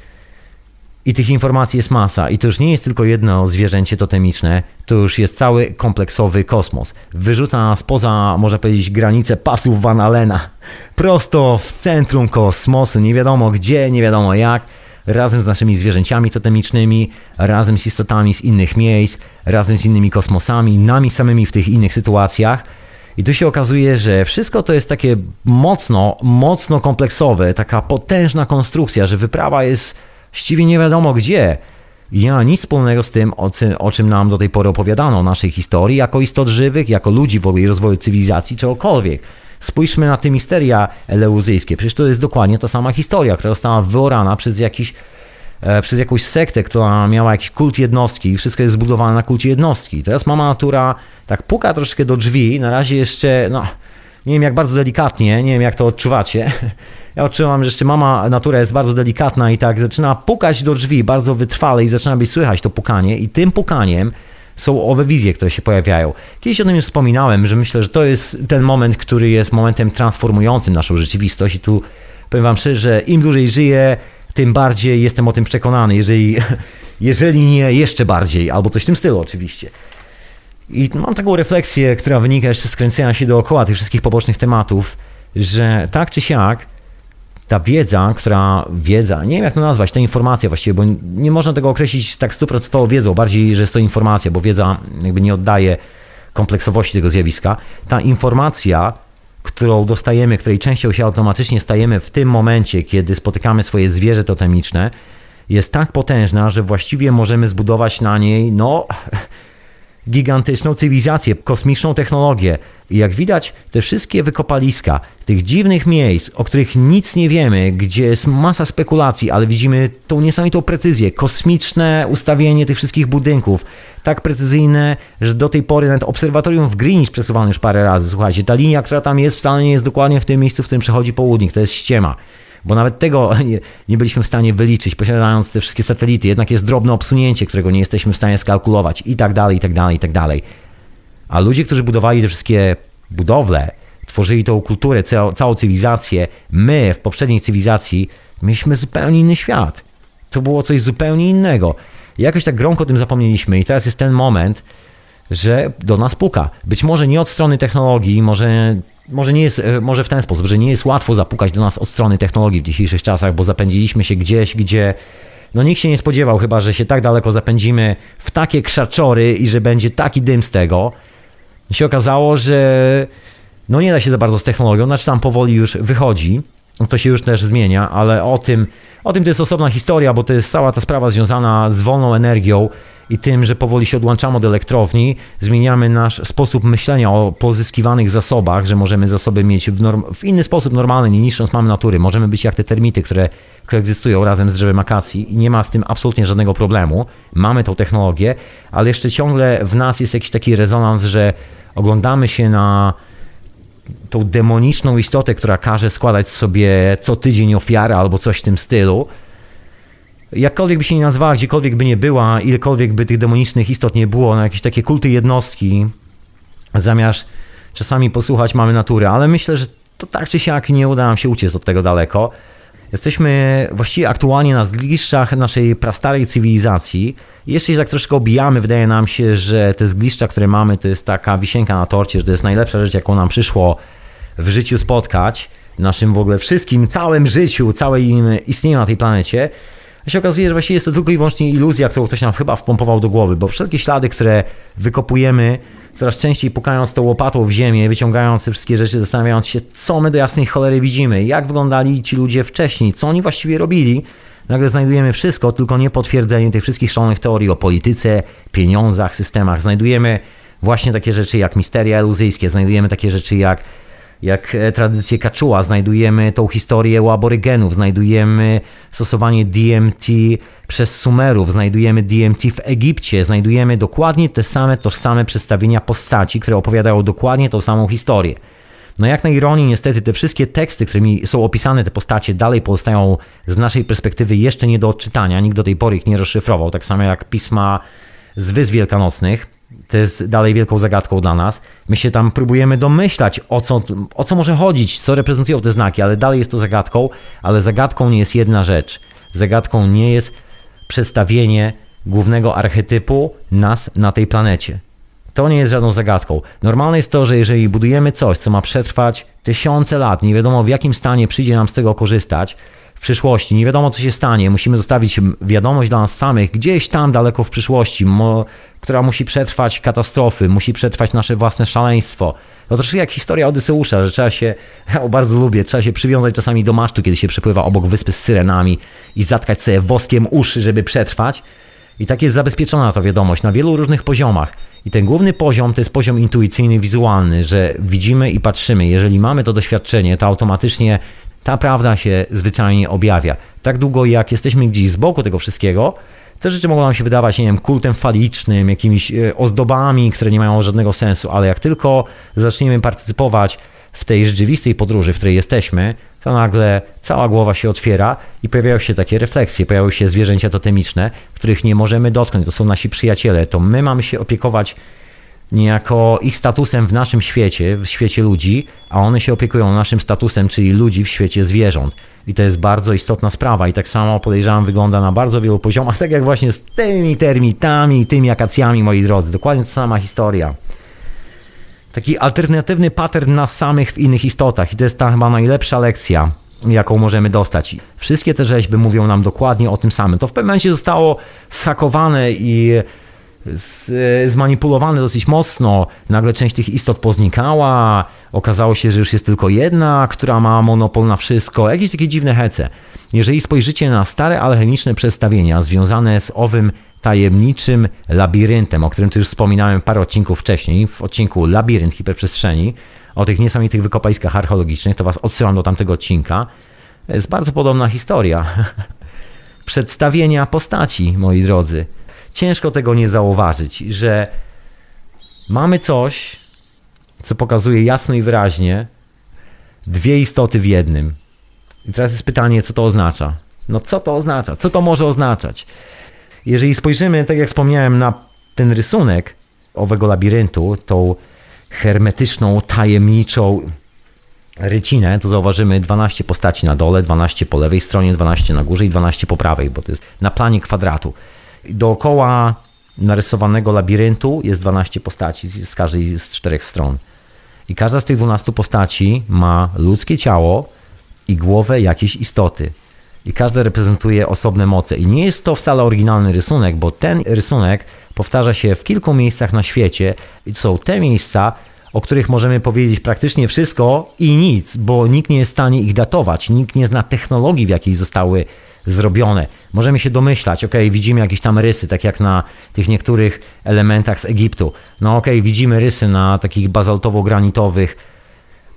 I tych informacji jest masa. I to już nie jest tylko jedno zwierzęcie totemiczne, to już jest cały kompleksowy kosmos. Wyrzuca nas poza, można powiedzieć, granice pasów Van Allena. Prosto w centrum kosmosu, nie wiadomo gdzie, nie wiadomo jak, razem z naszymi zwierzęciami totemicznymi, razem z istotami z innych miejsc, razem z innymi kosmosami, nami samymi w tych innych sytuacjach. I tu się okazuje, że wszystko to jest takie mocno, mocno kompleksowe, taka potężna konstrukcja, że wyprawa jest właściwie nie wiadomo gdzie. I ma nic wspólnego z tym, o, czym nam do tej pory opowiadano, o naszej historii, jako istot żywych, jako ludzi w ogóle rozwoju cywilizacji, czegokolwiek. Spójrzmy na te misteria eleuzyjskie. Przecież to jest dokładnie ta sama historia, która została wyorana przez jakiś e, przez jakąś sektę, która miała jakiś kult jednostki i wszystko jest zbudowane na kulcie jednostki. Teraz mama natura tak puka troszkę do drzwi, na razie jeszcze, no, nie wiem jak bardzo delikatnie, nie wiem jak to odczuwacie. (laughs) Ja odczuwam, że jeszcze mama natura jest bardzo delikatna i tak zaczyna pukać do drzwi bardzo wytrwale i zaczyna być słychać to pukanie i tym pukaniem są owe wizje, które się pojawiają. Kiedyś o tym już wspominałem, że myślę, że to jest ten moment, który jest momentem transformującym naszą rzeczywistość i tu powiem wam szczerze, że im dłużej żyję, tym bardziej jestem o tym przekonany, jeżeli, (laughs) jeżeli nie jeszcze bardziej, albo coś w tym stylu oczywiście. I mam taką refleksję, która wynika jeszcze z kręcenia się dookoła tych wszystkich pobocznych tematów, że tak czy siak, ta wiedza, która, wiedza, nie wiem jak to nazwać, ta informacja właściwie, bo nie można tego określić tak stuprocentowo wiedzą, bardziej, że jest to informacja, bo wiedza jakby nie oddaje kompleksowości tego zjawiska. Ta informacja, którą dostajemy, której częścią się automatycznie stajemy w tym momencie, kiedy spotykamy swoje zwierzę totemiczne, jest tak potężna, że właściwie możemy zbudować na niej, no, gigantyczną cywilizację, kosmiczną technologię. I jak widać, te wszystkie wykopaliska, tych dziwnych miejsc, o których nic nie wiemy, gdzie jest masa spekulacji, ale widzimy tą niesamowitą precyzję, kosmiczne ustawienie tych wszystkich budynków, tak precyzyjne, że do tej pory nawet obserwatorium w Greenwich przesuwano już parę razy. Słuchajcie, ta linia, która tam jest, wcale nie jest dokładnie w tym miejscu, w którym przechodzi południk, to jest ściema bo nawet tego (laughs) nie, nie, byliśmy w stanie wyliczyć, posiadając te wszystkie satelity. Jednak jest drobne obsunięcie, którego nie jesteśmy w stanie skalkulować i tak dalej, i tak dalej, i tak dalej. A ludzie, którzy budowali te wszystkie budowle, tworzyli tą kulturę, całą, cywilizację, my w poprzedniej cywilizacji mieliśmy zupełnie inny świat. To było coś zupełnie innego. I jakoś tak gromko o tym zapomnieliśmy i teraz jest ten moment, że do nas puka. Być może nie od strony technologii, może może nie jest, e, może w ten sposób, że nie jest łatwo zapukać do nas od strony technologii w dzisiejszych czasach, bo zapędziliśmy się gdzieś, gdzie no nikt się nie spodziewał chyba, że się tak daleko zapędzimy w takie krzaczory i że będzie taki dym z tego. I się okazało, że no nie da się za bardzo z technologią, znaczy tam powoli już wychodzi, to się już też zmienia, ale o tym, o tym to jest osobna historia, bo to jest cała ta sprawa związana z wolną energią, i tym, że powoli się odłączamy od elektrowni, zmieniamy nasz sposób myślenia o pozyskiwanych zasobach, że możemy zasoby mieć w, norm- w inny sposób normalny, nie niszcząc mamy natury. Możemy być jak te termity, które koegzystują razem z drzewem akacji i nie ma z tym absolutnie żadnego problemu. Mamy tą technologię, ale jeszcze ciągle w nas jest jakiś taki rezonans, że oglądamy się na tą demoniczną istotę, która każe składać sobie co tydzień ofiarę albo coś w tym stylu jakkolwiek by się nie nazwała, gdziekolwiek by nie była, ilekolwiek by tych demonicznych istot nie było, na jakieś takie kulty jednostki, zamiast czasami posłuchać mamy natury, ale myślę, że to tak czy siak nie uda nam się uciec od tego daleko. Jesteśmy właściwie aktualnie na zgliszczach naszej prastarej cywilizacji. Jeszcze się tak troszkę obijamy, wydaje nam się, że te zgliszcza, które mamy, to jest taka wisienka na torcie, że to jest najlepsza rzecz, jaką nam przyszło w życiu spotkać, naszym w ogóle wszystkim, całym życiu, całej istnieniu na tej planecie. A się okazuje, że właściwie jest to tylko i wyłącznie iluzja, którą ktoś nam chyba wpompował do głowy, bo wszelkie ślady, które wykopujemy, coraz częściej pukając tą łopatą w ziemię, wyciągając te wszystkie rzeczy, zastanawiając się, co my do jasnej cholery widzimy, jak wyglądali ci ludzie wcześniej, co oni właściwie robili, nagle znajdujemy wszystko, tylko nie potwierdzenie tych wszystkich szalonych teorii o polityce, pieniądzach, systemach. Znajdujemy właśnie takie rzeczy jak misteria eluzyjskie, znajdujemy takie rzeczy jak jak e, tradycję Kaczuła, znajdujemy tą historię u aborygenów, znajdujemy stosowanie DMT przez Sumerów, znajdujemy DMT w Egipcie, znajdujemy dokładnie te same, tożsame przedstawienia postaci, które opowiadają dokładnie tą samą historię. No jak na ironię, niestety te wszystkie teksty, którymi są opisane te postacie, dalej pozostają z naszej perspektywy jeszcze nie do odczytania. Nikt do tej pory ich nie rozszyfrował, tak samo jak pisma z Wysp Wielkanocnych to jest dalej wielką zagadką dla nas. My się tam próbujemy domyślać, o co, o co może chodzić, co reprezentują te znaki, ale dalej jest to zagadką, ale zagadką nie jest jedna rzecz. Zagadką nie jest przedstawienie głównego archetypu nas na tej planecie. To nie jest żadną zagadką. Normalne jest to, że jeżeli budujemy coś, co ma przetrwać tysiące lat, nie wiadomo w jakim stanie przyjdzie nam z tego korzystać, w przyszłości, nie wiadomo co się stanie, musimy zostawić wiadomość dla nas samych gdzieś tam daleko w przyszłości, która musi przetrwać katastrofy, musi przetrwać nasze własne szaleństwo. To troszkę jak historia Odyseusza, że trzeba się, (laughs) ja bardzo lubię, trzeba się przywiązać czasami do masztu, kiedy się przepływa obok wyspy z syrenami i zatkać sobie woskiem uszy, żeby przetrwać. I tak jest zabezpieczona ta wiadomość na wielu różnych poziomach. I ten główny poziom to jest poziom intuicyjny, wizualny, że widzimy i patrzymy. Jeżeli mamy to doświadczenie, to automatycznie ta prawda się zwyczajnie objawia. Tak długo jak jesteśmy gdzieś z boku tego wszystkiego, te rzeczy mogą nam się wydawać, nie wiem, kultem falicznym, jakimiś e, ozdobami, które nie mają żadnego sensu, ale jak tylko zaczniemy partycypować w tej rzeczywistej podróży, w której jesteśmy, to nagle cała głowa się otwiera i pojawiają się takie refleksje, pojawiają się zwierzęcia totemiczne, których nie możemy dotknąć, to są nasi przyjaciele, to my mamy się opiekować niejako ich statusem w naszym świecie, w świecie ludzi, a one się opiekują naszym statusem, czyli ludzi w świecie zwierząt. I to jest bardzo istotna sprawa i tak samo podejrzewam wygląda na bardzo wielu poziomach, (laughs) tak jak właśnie z tymi termitami i tymi akacjami, moi drodzy. Dokładnie ta sama historia. Taki alternatywny pattern nas samych w innych istotach i to jest ta chyba najlepsza lekcja, jaką możemy dostać. Wszystkie te rzeźby mówią nam dokładnie o tym samym. To w pewnym momencie zostało schakowane i zmanipulowane dosyć mocno. Nagle część tych istot poznikała, okazało się, że już jest tylko jedna, która ma monopol na wszystko. Jakieś takie dziwne hece. Jeżeli spojrzycie na stare alchemiczne przedstawienia związane z owym tajemniczym labiryntem, o którym tu już wspominałem parę odcinków wcześniej, w odcinku Labirynt Hiperprzestrzeni, o tych niesamowitych wykopaliskach archeologicznych, to Was odsyłam do tamtego odcinka. Jest bardzo podobna historia. (laughs) Przedstawienia postaci, moi drodzy. Ciężko tego nie zauważyć, że mamy coś, co pokazuje jasno i wyraźnie dwie istoty w jednym. I teraz jest pytanie, co to oznacza? No co to oznacza? Co to może oznaczać? Jeżeli spojrzymy, tak jak wspomniałem, na ten rysunek owego labiryntu, tą hermetyczną, tajemniczą rycinę, to zauważymy 12 postaci na dole, 12 po lewej stronie, 12 na górze i 12 po prawej, bo to jest na planie kwadratu. Dookoła narysowanego labiryntu jest 12 postaci z każdej z czterech stron. I każda z tych 12 postaci ma ludzkie ciało i głowę jakiejś istoty. I każda reprezentuje osobne moce. I nie jest to wcale oryginalny rysunek, bo ten rysunek powtarza się w kilku miejscach na świecie. I są te miejsca, o których możemy powiedzieć praktycznie wszystko i nic, bo nikt nie jest w stanie ich datować, nikt nie zna technologii, w jakiej zostały zrobione. Możemy się domyślać, ok, widzimy jakieś tam rysy, tak jak na tych niektórych elementach z Egiptu. No ok, widzimy rysy na takich bazaltowo-granitowych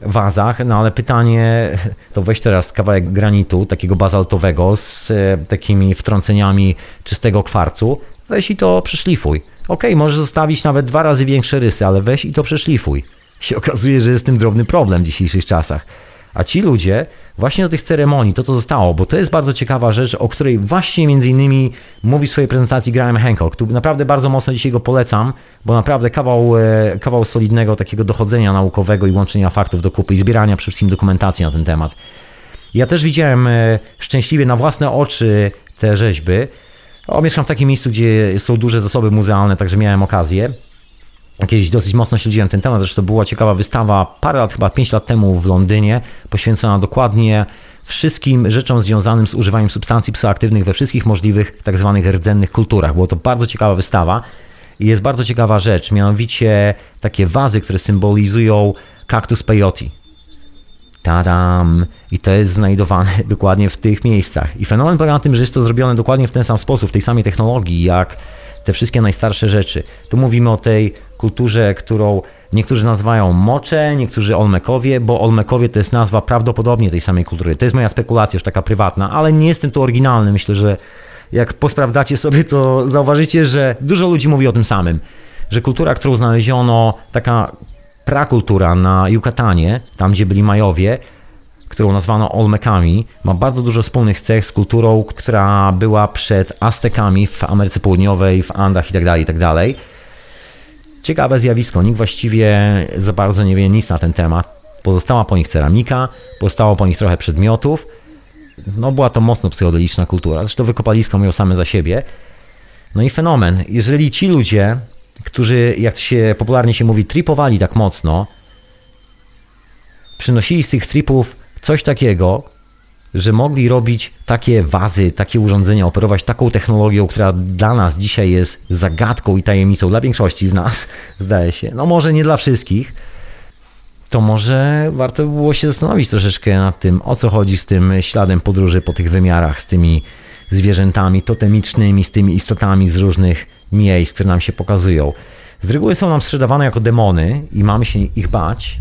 wazach, no ale pytanie, (laughs) to weź teraz kawałek granitu, takiego bazaltowego, z e, takimi wtrąceniami czystego kwarcu, weź i to przeszlifuj. Ok, możesz zostawić nawet dwa razy większe rysy, ale weź i to przeszlifuj. (laughs) Się okazuje, że jest tym drobny problem w dzisiejszych czasach. A ci ludzie właśnie do tych ceremonii, to co zostało, bo to jest bardzo ciekawa rzecz, o której właśnie między innymi mówi w swojej prezentacji Graham Hancock. Tu naprawdę bardzo mocno dzisiaj go polecam, bo naprawdę kawał, e, kawał solidnego takiego dochodzenia naukowego i łączenia faktów do kupy i zbierania przede wszystkim dokumentacji na ten temat. Ja też widziałem e, szczęśliwie na własne oczy te rzeźby. O, mieszkam w takim miejscu, gdzie są duże zasoby muzealne, także miałem okazję. Kiedyś dosyć mocno śledziłem ten temat, zresztą była ciekawa wystawa parę lat, chyba 5 lat temu w Londynie, poświęcona dokładnie wszystkim rzeczom związanym z używaniem substancji psychoaktywnych we wszystkich możliwych tak zwanych rdzennych kulturach. Była to bardzo ciekawa wystawa i jest bardzo ciekawa rzecz, mianowicie takie wazy, które symbolizują kaktus peyote. Tadam! I to jest znajdowane (laughs) dokładnie w tych miejscach. I fenomen polega na tym, że jest to zrobione dokładnie w ten sam sposób, w tej samej technologii, jak te wszystkie najstarsze rzeczy. Tu mówimy o tej kulturze, którą niektórzy nazywają mocze, niektórzy Olmekowie, bo Olmekowie to jest nazwa prawdopodobnie tej samej kultury. To jest moja spekulacja już taka prywatna, ale nie jestem tu oryginalny. Myślę, że jak posprawdzacie sobie, to zauważycie, że dużo ludzi mówi o tym samym. Że kultura, którą znaleziono, taka prakultura na Yucatanie, tam gdzie byli Majowie, którą nazwano Olmekami, ma bardzo dużo wspólnych cech z kulturą, która była przed Aztekami w Ameryce Południowej, w Andach itd. Tak itd. Ciekawe zjawisko, nikt właściwie za bardzo nie wie nic na ten temat. Pozostała po nich ceramika, pozostało po nich trochę przedmiotów. No była to mocno psychodeliczna kultura, zresztą wykopaliska mówią same za siebie. No i fenomen, jeżeli ci ludzie, którzy, jak się popularnie się mówi, tripowali tak mocno, przynosili z tych tripów coś takiego, że mogli robić takie wazy, takie urządzenia, operować taką technologią, która dla nas dzisiaj jest zagadką i tajemnicą, dla większości z nas, (laughs) zdaje się. No może nie dla wszystkich, to może warto by było się zastanowić troszeczkę nad tym, o co chodzi z tym śladem podróży po tych wymiarach, z tymi zwierzętami totemicznymi, z tymi istotami z różnych miejsc, które nam się pokazują. Z reguły są nam sprzedawane jako demony i mamy się ich bać,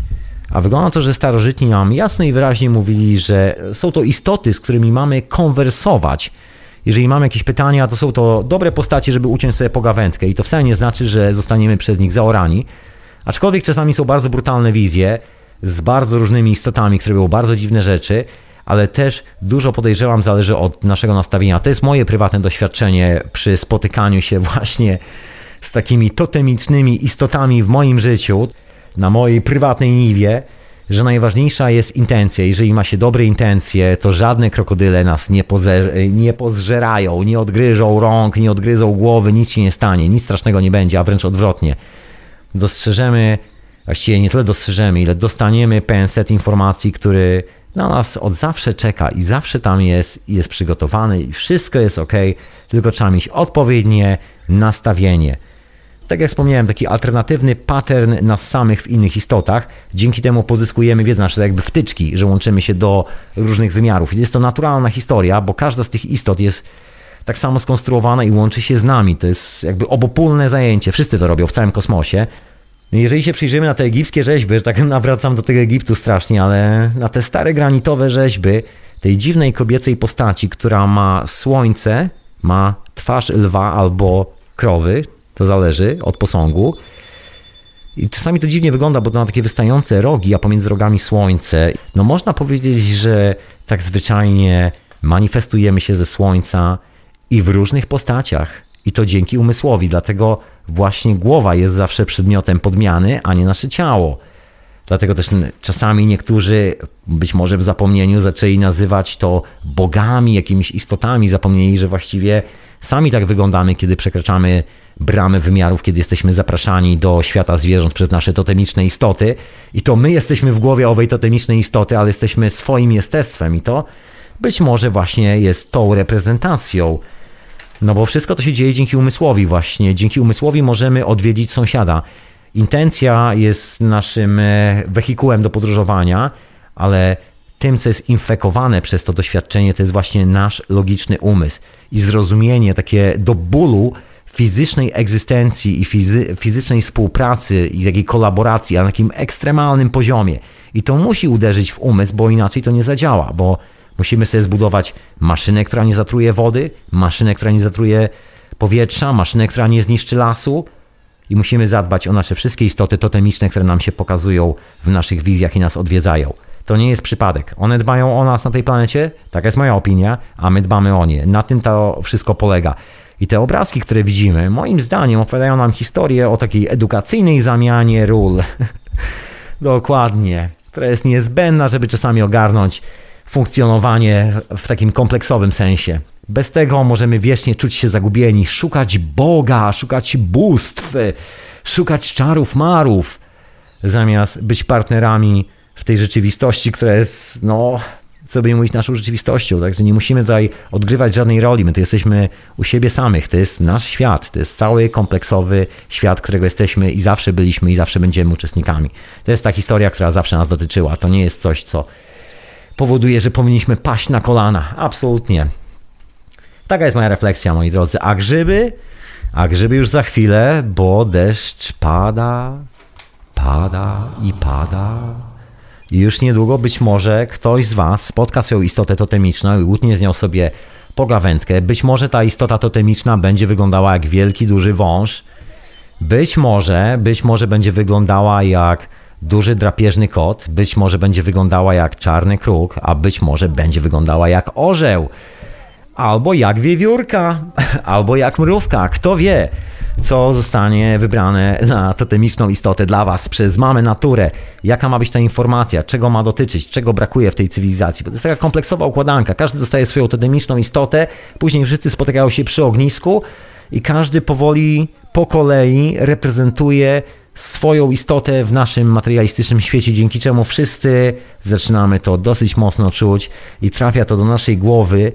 a wygląda to, że starożytni nam jasno i wyraźnie mówili, że są to istoty, z którymi mamy konwersować. Jeżeli mamy jakieś pytania, to są to dobre postacie, żeby uciąć sobie pogawędkę i to wcale nie znaczy, że zostaniemy przez nich zaorani. Aczkolwiek czasami są bardzo brutalne wizje z bardzo różnymi istotami, które robią bardzo dziwne rzeczy, ale też dużo podejrzewam zależy od naszego nastawienia. To jest moje prywatne doświadczenie przy spotykaniu się właśnie z takimi totemicznymi istotami w moim życiu na mojej prywatnej niwie, że najważniejsza jest intencja. Jeżeli ma się dobre intencje, to żadne krokodyle nas nie, pozer- nie pozżerają, nie odgryżą rąk, nie odgryzą głowy, nic się nie stanie, nic strasznego nie będzie, a wręcz odwrotnie. Dostrzeżemy, właściwie nie tyle dostrzeżemy, ile dostaniemy pewien set informacji, który na nas od zawsze czeka i zawsze tam jest jest przygotowany i wszystko jest ok, tylko trzeba mieć odpowiednie nastawienie tak jak wspomniałem, taki alternatywny pattern nas samych w innych istotach. Dzięki temu pozyskujemy wiedzę, nasze jakby wtyczki, że łączymy się do różnych wymiarów. Jest to naturalna historia, bo każda z tych istot jest tak samo skonstruowana i łączy się z nami. To jest jakby obopólne zajęcie. Wszyscy to robią w całym kosmosie. Jeżeli się przyjrzymy na te egipskie rzeźby, tak (laughs) nawracam do tego Egiptu strasznie, ale na te stare granitowe rzeźby tej dziwnej kobiecej postaci, która ma słońce, ma twarz lwa albo krowy, to zależy od posągu. I czasami to dziwnie wygląda, bo to ma takie wystające rogi, a pomiędzy rogami słońce. No można powiedzieć, że tak zwyczajnie manifestujemy się ze słońca i w różnych postaciach. I to dzięki umysłowi, dlatego właśnie głowa jest zawsze przedmiotem podmiany, a nie nasze ciało. Dlatego też czasami niektórzy, być może w zapomnieniu, zaczęli nazywać to bogami, jakimiś istotami, zapomnieli, że właściwie sami tak wyglądamy, kiedy przekraczamy bramy wymiarów, kiedy jesteśmy zapraszani do świata zwierząt przez nasze totemiczne istoty. I to my jesteśmy w głowie owej totemicznej istoty, ale jesteśmy swoim jestestwem i to być może właśnie jest tą reprezentacją. No bo wszystko to się dzieje dzięki umysłowi właśnie. Dzięki umysłowi możemy odwiedzić sąsiada. Intencja jest naszym e, wehikułem do podróżowania, ale tym, co jest infekowane przez to doświadczenie, to jest właśnie nasz logiczny umysł i zrozumienie takie do bólu fizycznej egzystencji i fizy fizycznej współpracy i takiej kolaboracji na takim ekstremalnym poziomie. I to musi uderzyć w umysł, bo inaczej to nie zadziała, bo musimy sobie zbudować maszynę, która nie zatruje wody, maszynę, która nie zatruje powietrza, maszynę, która nie zniszczy lasu, i musimy zadbać o nasze wszystkie istoty totemiczne, które nam się pokazują w naszych wizjach i nas odwiedzają. To nie jest przypadek. One dbają o nas na tej planecie, taka jest moja opinia, a my dbamy o nie. Na tym to wszystko polega. I te obrazki, które widzimy, moim zdaniem opowiadają nam historię o takiej edukacyjnej zamianie ról. (laughs) Dokładnie. Która jest niezbędna, żeby czasami ogarnąć funkcjonowanie w takim kompleksowym sensie. Bez tego możemy wiecznie czuć się zagubieni, szukać Boga, szukać bóstw, szukać czarów marów, zamiast być partnerami w tej rzeczywistości, która jest, no, nie mówić, naszą rzeczywistością. Także nie musimy tutaj odgrywać żadnej roli. My tu jesteśmy u siebie samych. To jest nasz świat. To jest cały kompleksowy świat, którego jesteśmy i zawsze byliśmy i zawsze będziemy uczestnikami. To jest ta historia, która zawsze nas dotyczyła. To nie jest coś, co powoduje, że powinniśmy paść na kolana. Absolutnie. Taka jest moja refleksja, moi drodzy. A grzyby? A grzyby już za chwilę, bo deszcz pada, pada i pada. I już niedługo być może ktoś z Was spotka swoją istotę totemiczną i utnie z nią sobie pogawędkę. Być może ta istota totemiczna będzie wyglądała jak wielki, duży wąż. Być może, być może będzie wyglądała jak duży drapieżny kot, być może będzie wyglądała jak czarny kruk, a być może będzie wyglądała jak orzeł. Albo jak wiewiórka, (laughs) albo jak mrówka, kto wie, co zostanie wybrane na totemiczną istotę dla Was przez mamę naturę, jaka ma być ta informacja, czego ma dotyczyć, czego brakuje w tej cywilizacji, bo to jest taka kompleksowa układanka, każdy dostaje swoją totemiczną istotę, później wszyscy spotykają się przy ognisku i każdy powoli, po kolei reprezentuje swoją istotę w naszym materialistycznym świecie, dzięki czemu wszyscy zaczynamy to dosyć mocno czuć i trafia to do naszej głowy,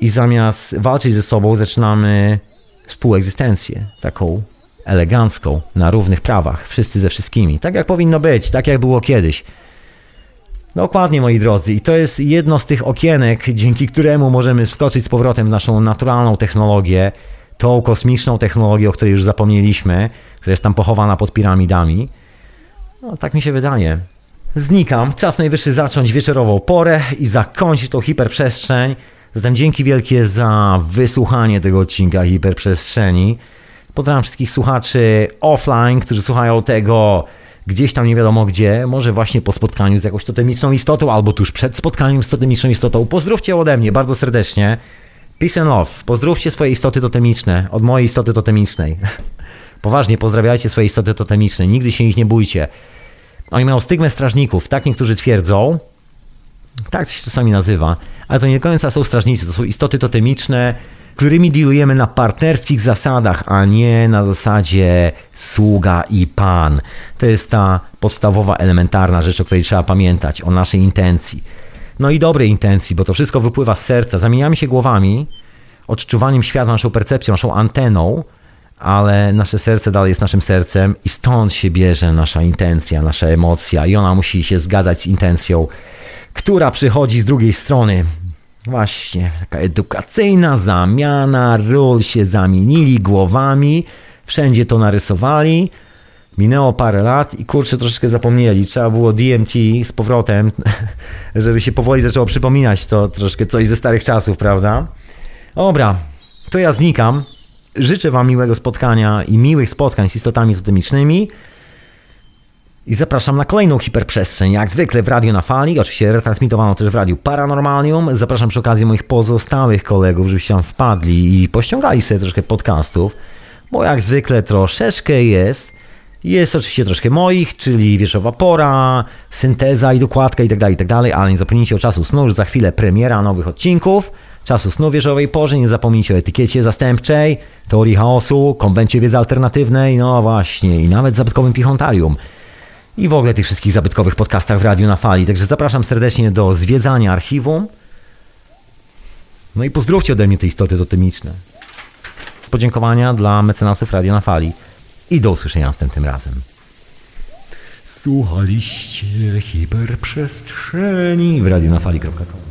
i zamiast walczyć ze sobą, zaczynamy współegzystencję, taką elegancką, na równych prawach, wszyscy ze wszystkimi. Tak jak powinno być, tak jak było kiedyś. Dokładnie, moi drodzy. I to jest jedno z tych okienek, dzięki któremu możemy wskoczyć z powrotem w naszą naturalną technologię, tą kosmiczną technologię, o której już zapomnieliśmy, która jest tam pochowana pod piramidami. No, tak mi się wydaje. Znikam. Czas najwyższy zacząć wieczorową porę i zakończyć tą hiperprzestrzeń. Zatem dzięki wielkie za wysłuchanie tego odcinka Hiperprzestrzeni. Pozdrawiam wszystkich słuchaczy offline, którzy słuchają tego gdzieś tam nie wiadomo gdzie, może właśnie po spotkaniu z jakąś totemiczną istotą, albo tuż przed spotkaniem z totemiczną istotą. Pozdrówcie ode mnie bardzo serdecznie. Peace and love. Pozdrówcie swoje istoty totemiczne od mojej istoty totemicznej. (laughs) Poważnie pozdrawiajcie swoje istoty totemiczne. Nigdy się ich nie bójcie. Oni mają stygmę strażników, tak niektórzy twierdzą. Tak to się czasami nazywa, ale to nie do końca są strażnicy, to są istoty totemiczne, którymi dealujemy na partnerskich zasadach, a nie na zasadzie sługa i pan. To jest ta podstawowa, elementarna rzecz, o której trzeba pamiętać, o naszej intencji. No i dobrej intencji, bo to wszystko wypływa z serca. Zamieniamy się głowami, odczuwaniem świata, naszą percepcją, naszą anteną, ale nasze serce dalej jest naszym sercem i stąd się bierze nasza intencja, nasza emocja i ona musi się zgadzać z intencją która przychodzi z drugiej strony. Właśnie, taka edukacyjna zamiana, ról się zamienili głowami, wszędzie to narysowali. Minęło parę lat i kurczę troszeczkę zapomnieli. Trzeba było DMT z powrotem, (laughs) żeby się powoli zaczęło przypominać to troszkę coś ze starych czasów, prawda? Dobra, to ja znikam. Życzę Wam miłego spotkania i miłych spotkań z istotami totemicznymi. I zapraszam na kolejną hiperprzestrzeń, jak zwykle w Radio na Fali, oczywiście retransmitowano też w Radiu Paranormalium. Zapraszam przy okazji moich pozostałych kolegów, żebyście tam wpadli i pościągali sobie troszkę podcastów, bo jak zwykle troszeczkę jest. Jest oczywiście troszkę moich, czyli Wieszowa Pora, Synteza i Dokładka i tak dalej, i tak ale nie zapomnijcie o czasu snu, już za chwilę premiera nowych odcinków. Czasu snu Wieżowej Porze, nie zapomnijcie o etykiecie zastępczej, teorii chaosu, konwencie wiedzy alternatywnej, no właśnie, i nawet zabytkowym pichontarium i w ogóle tych wszystkich zabytkowych podcastach w Radiu na Fali. Także zapraszam serdecznie do zwiedzania archiwum. No i pozdrówcie ode mnie te istoty totemiczne. Podziękowania dla mecenasów Radio na Fali. I do usłyszenia następnym razem. Słuchaliście hiperprzestrzeni w radionafali.com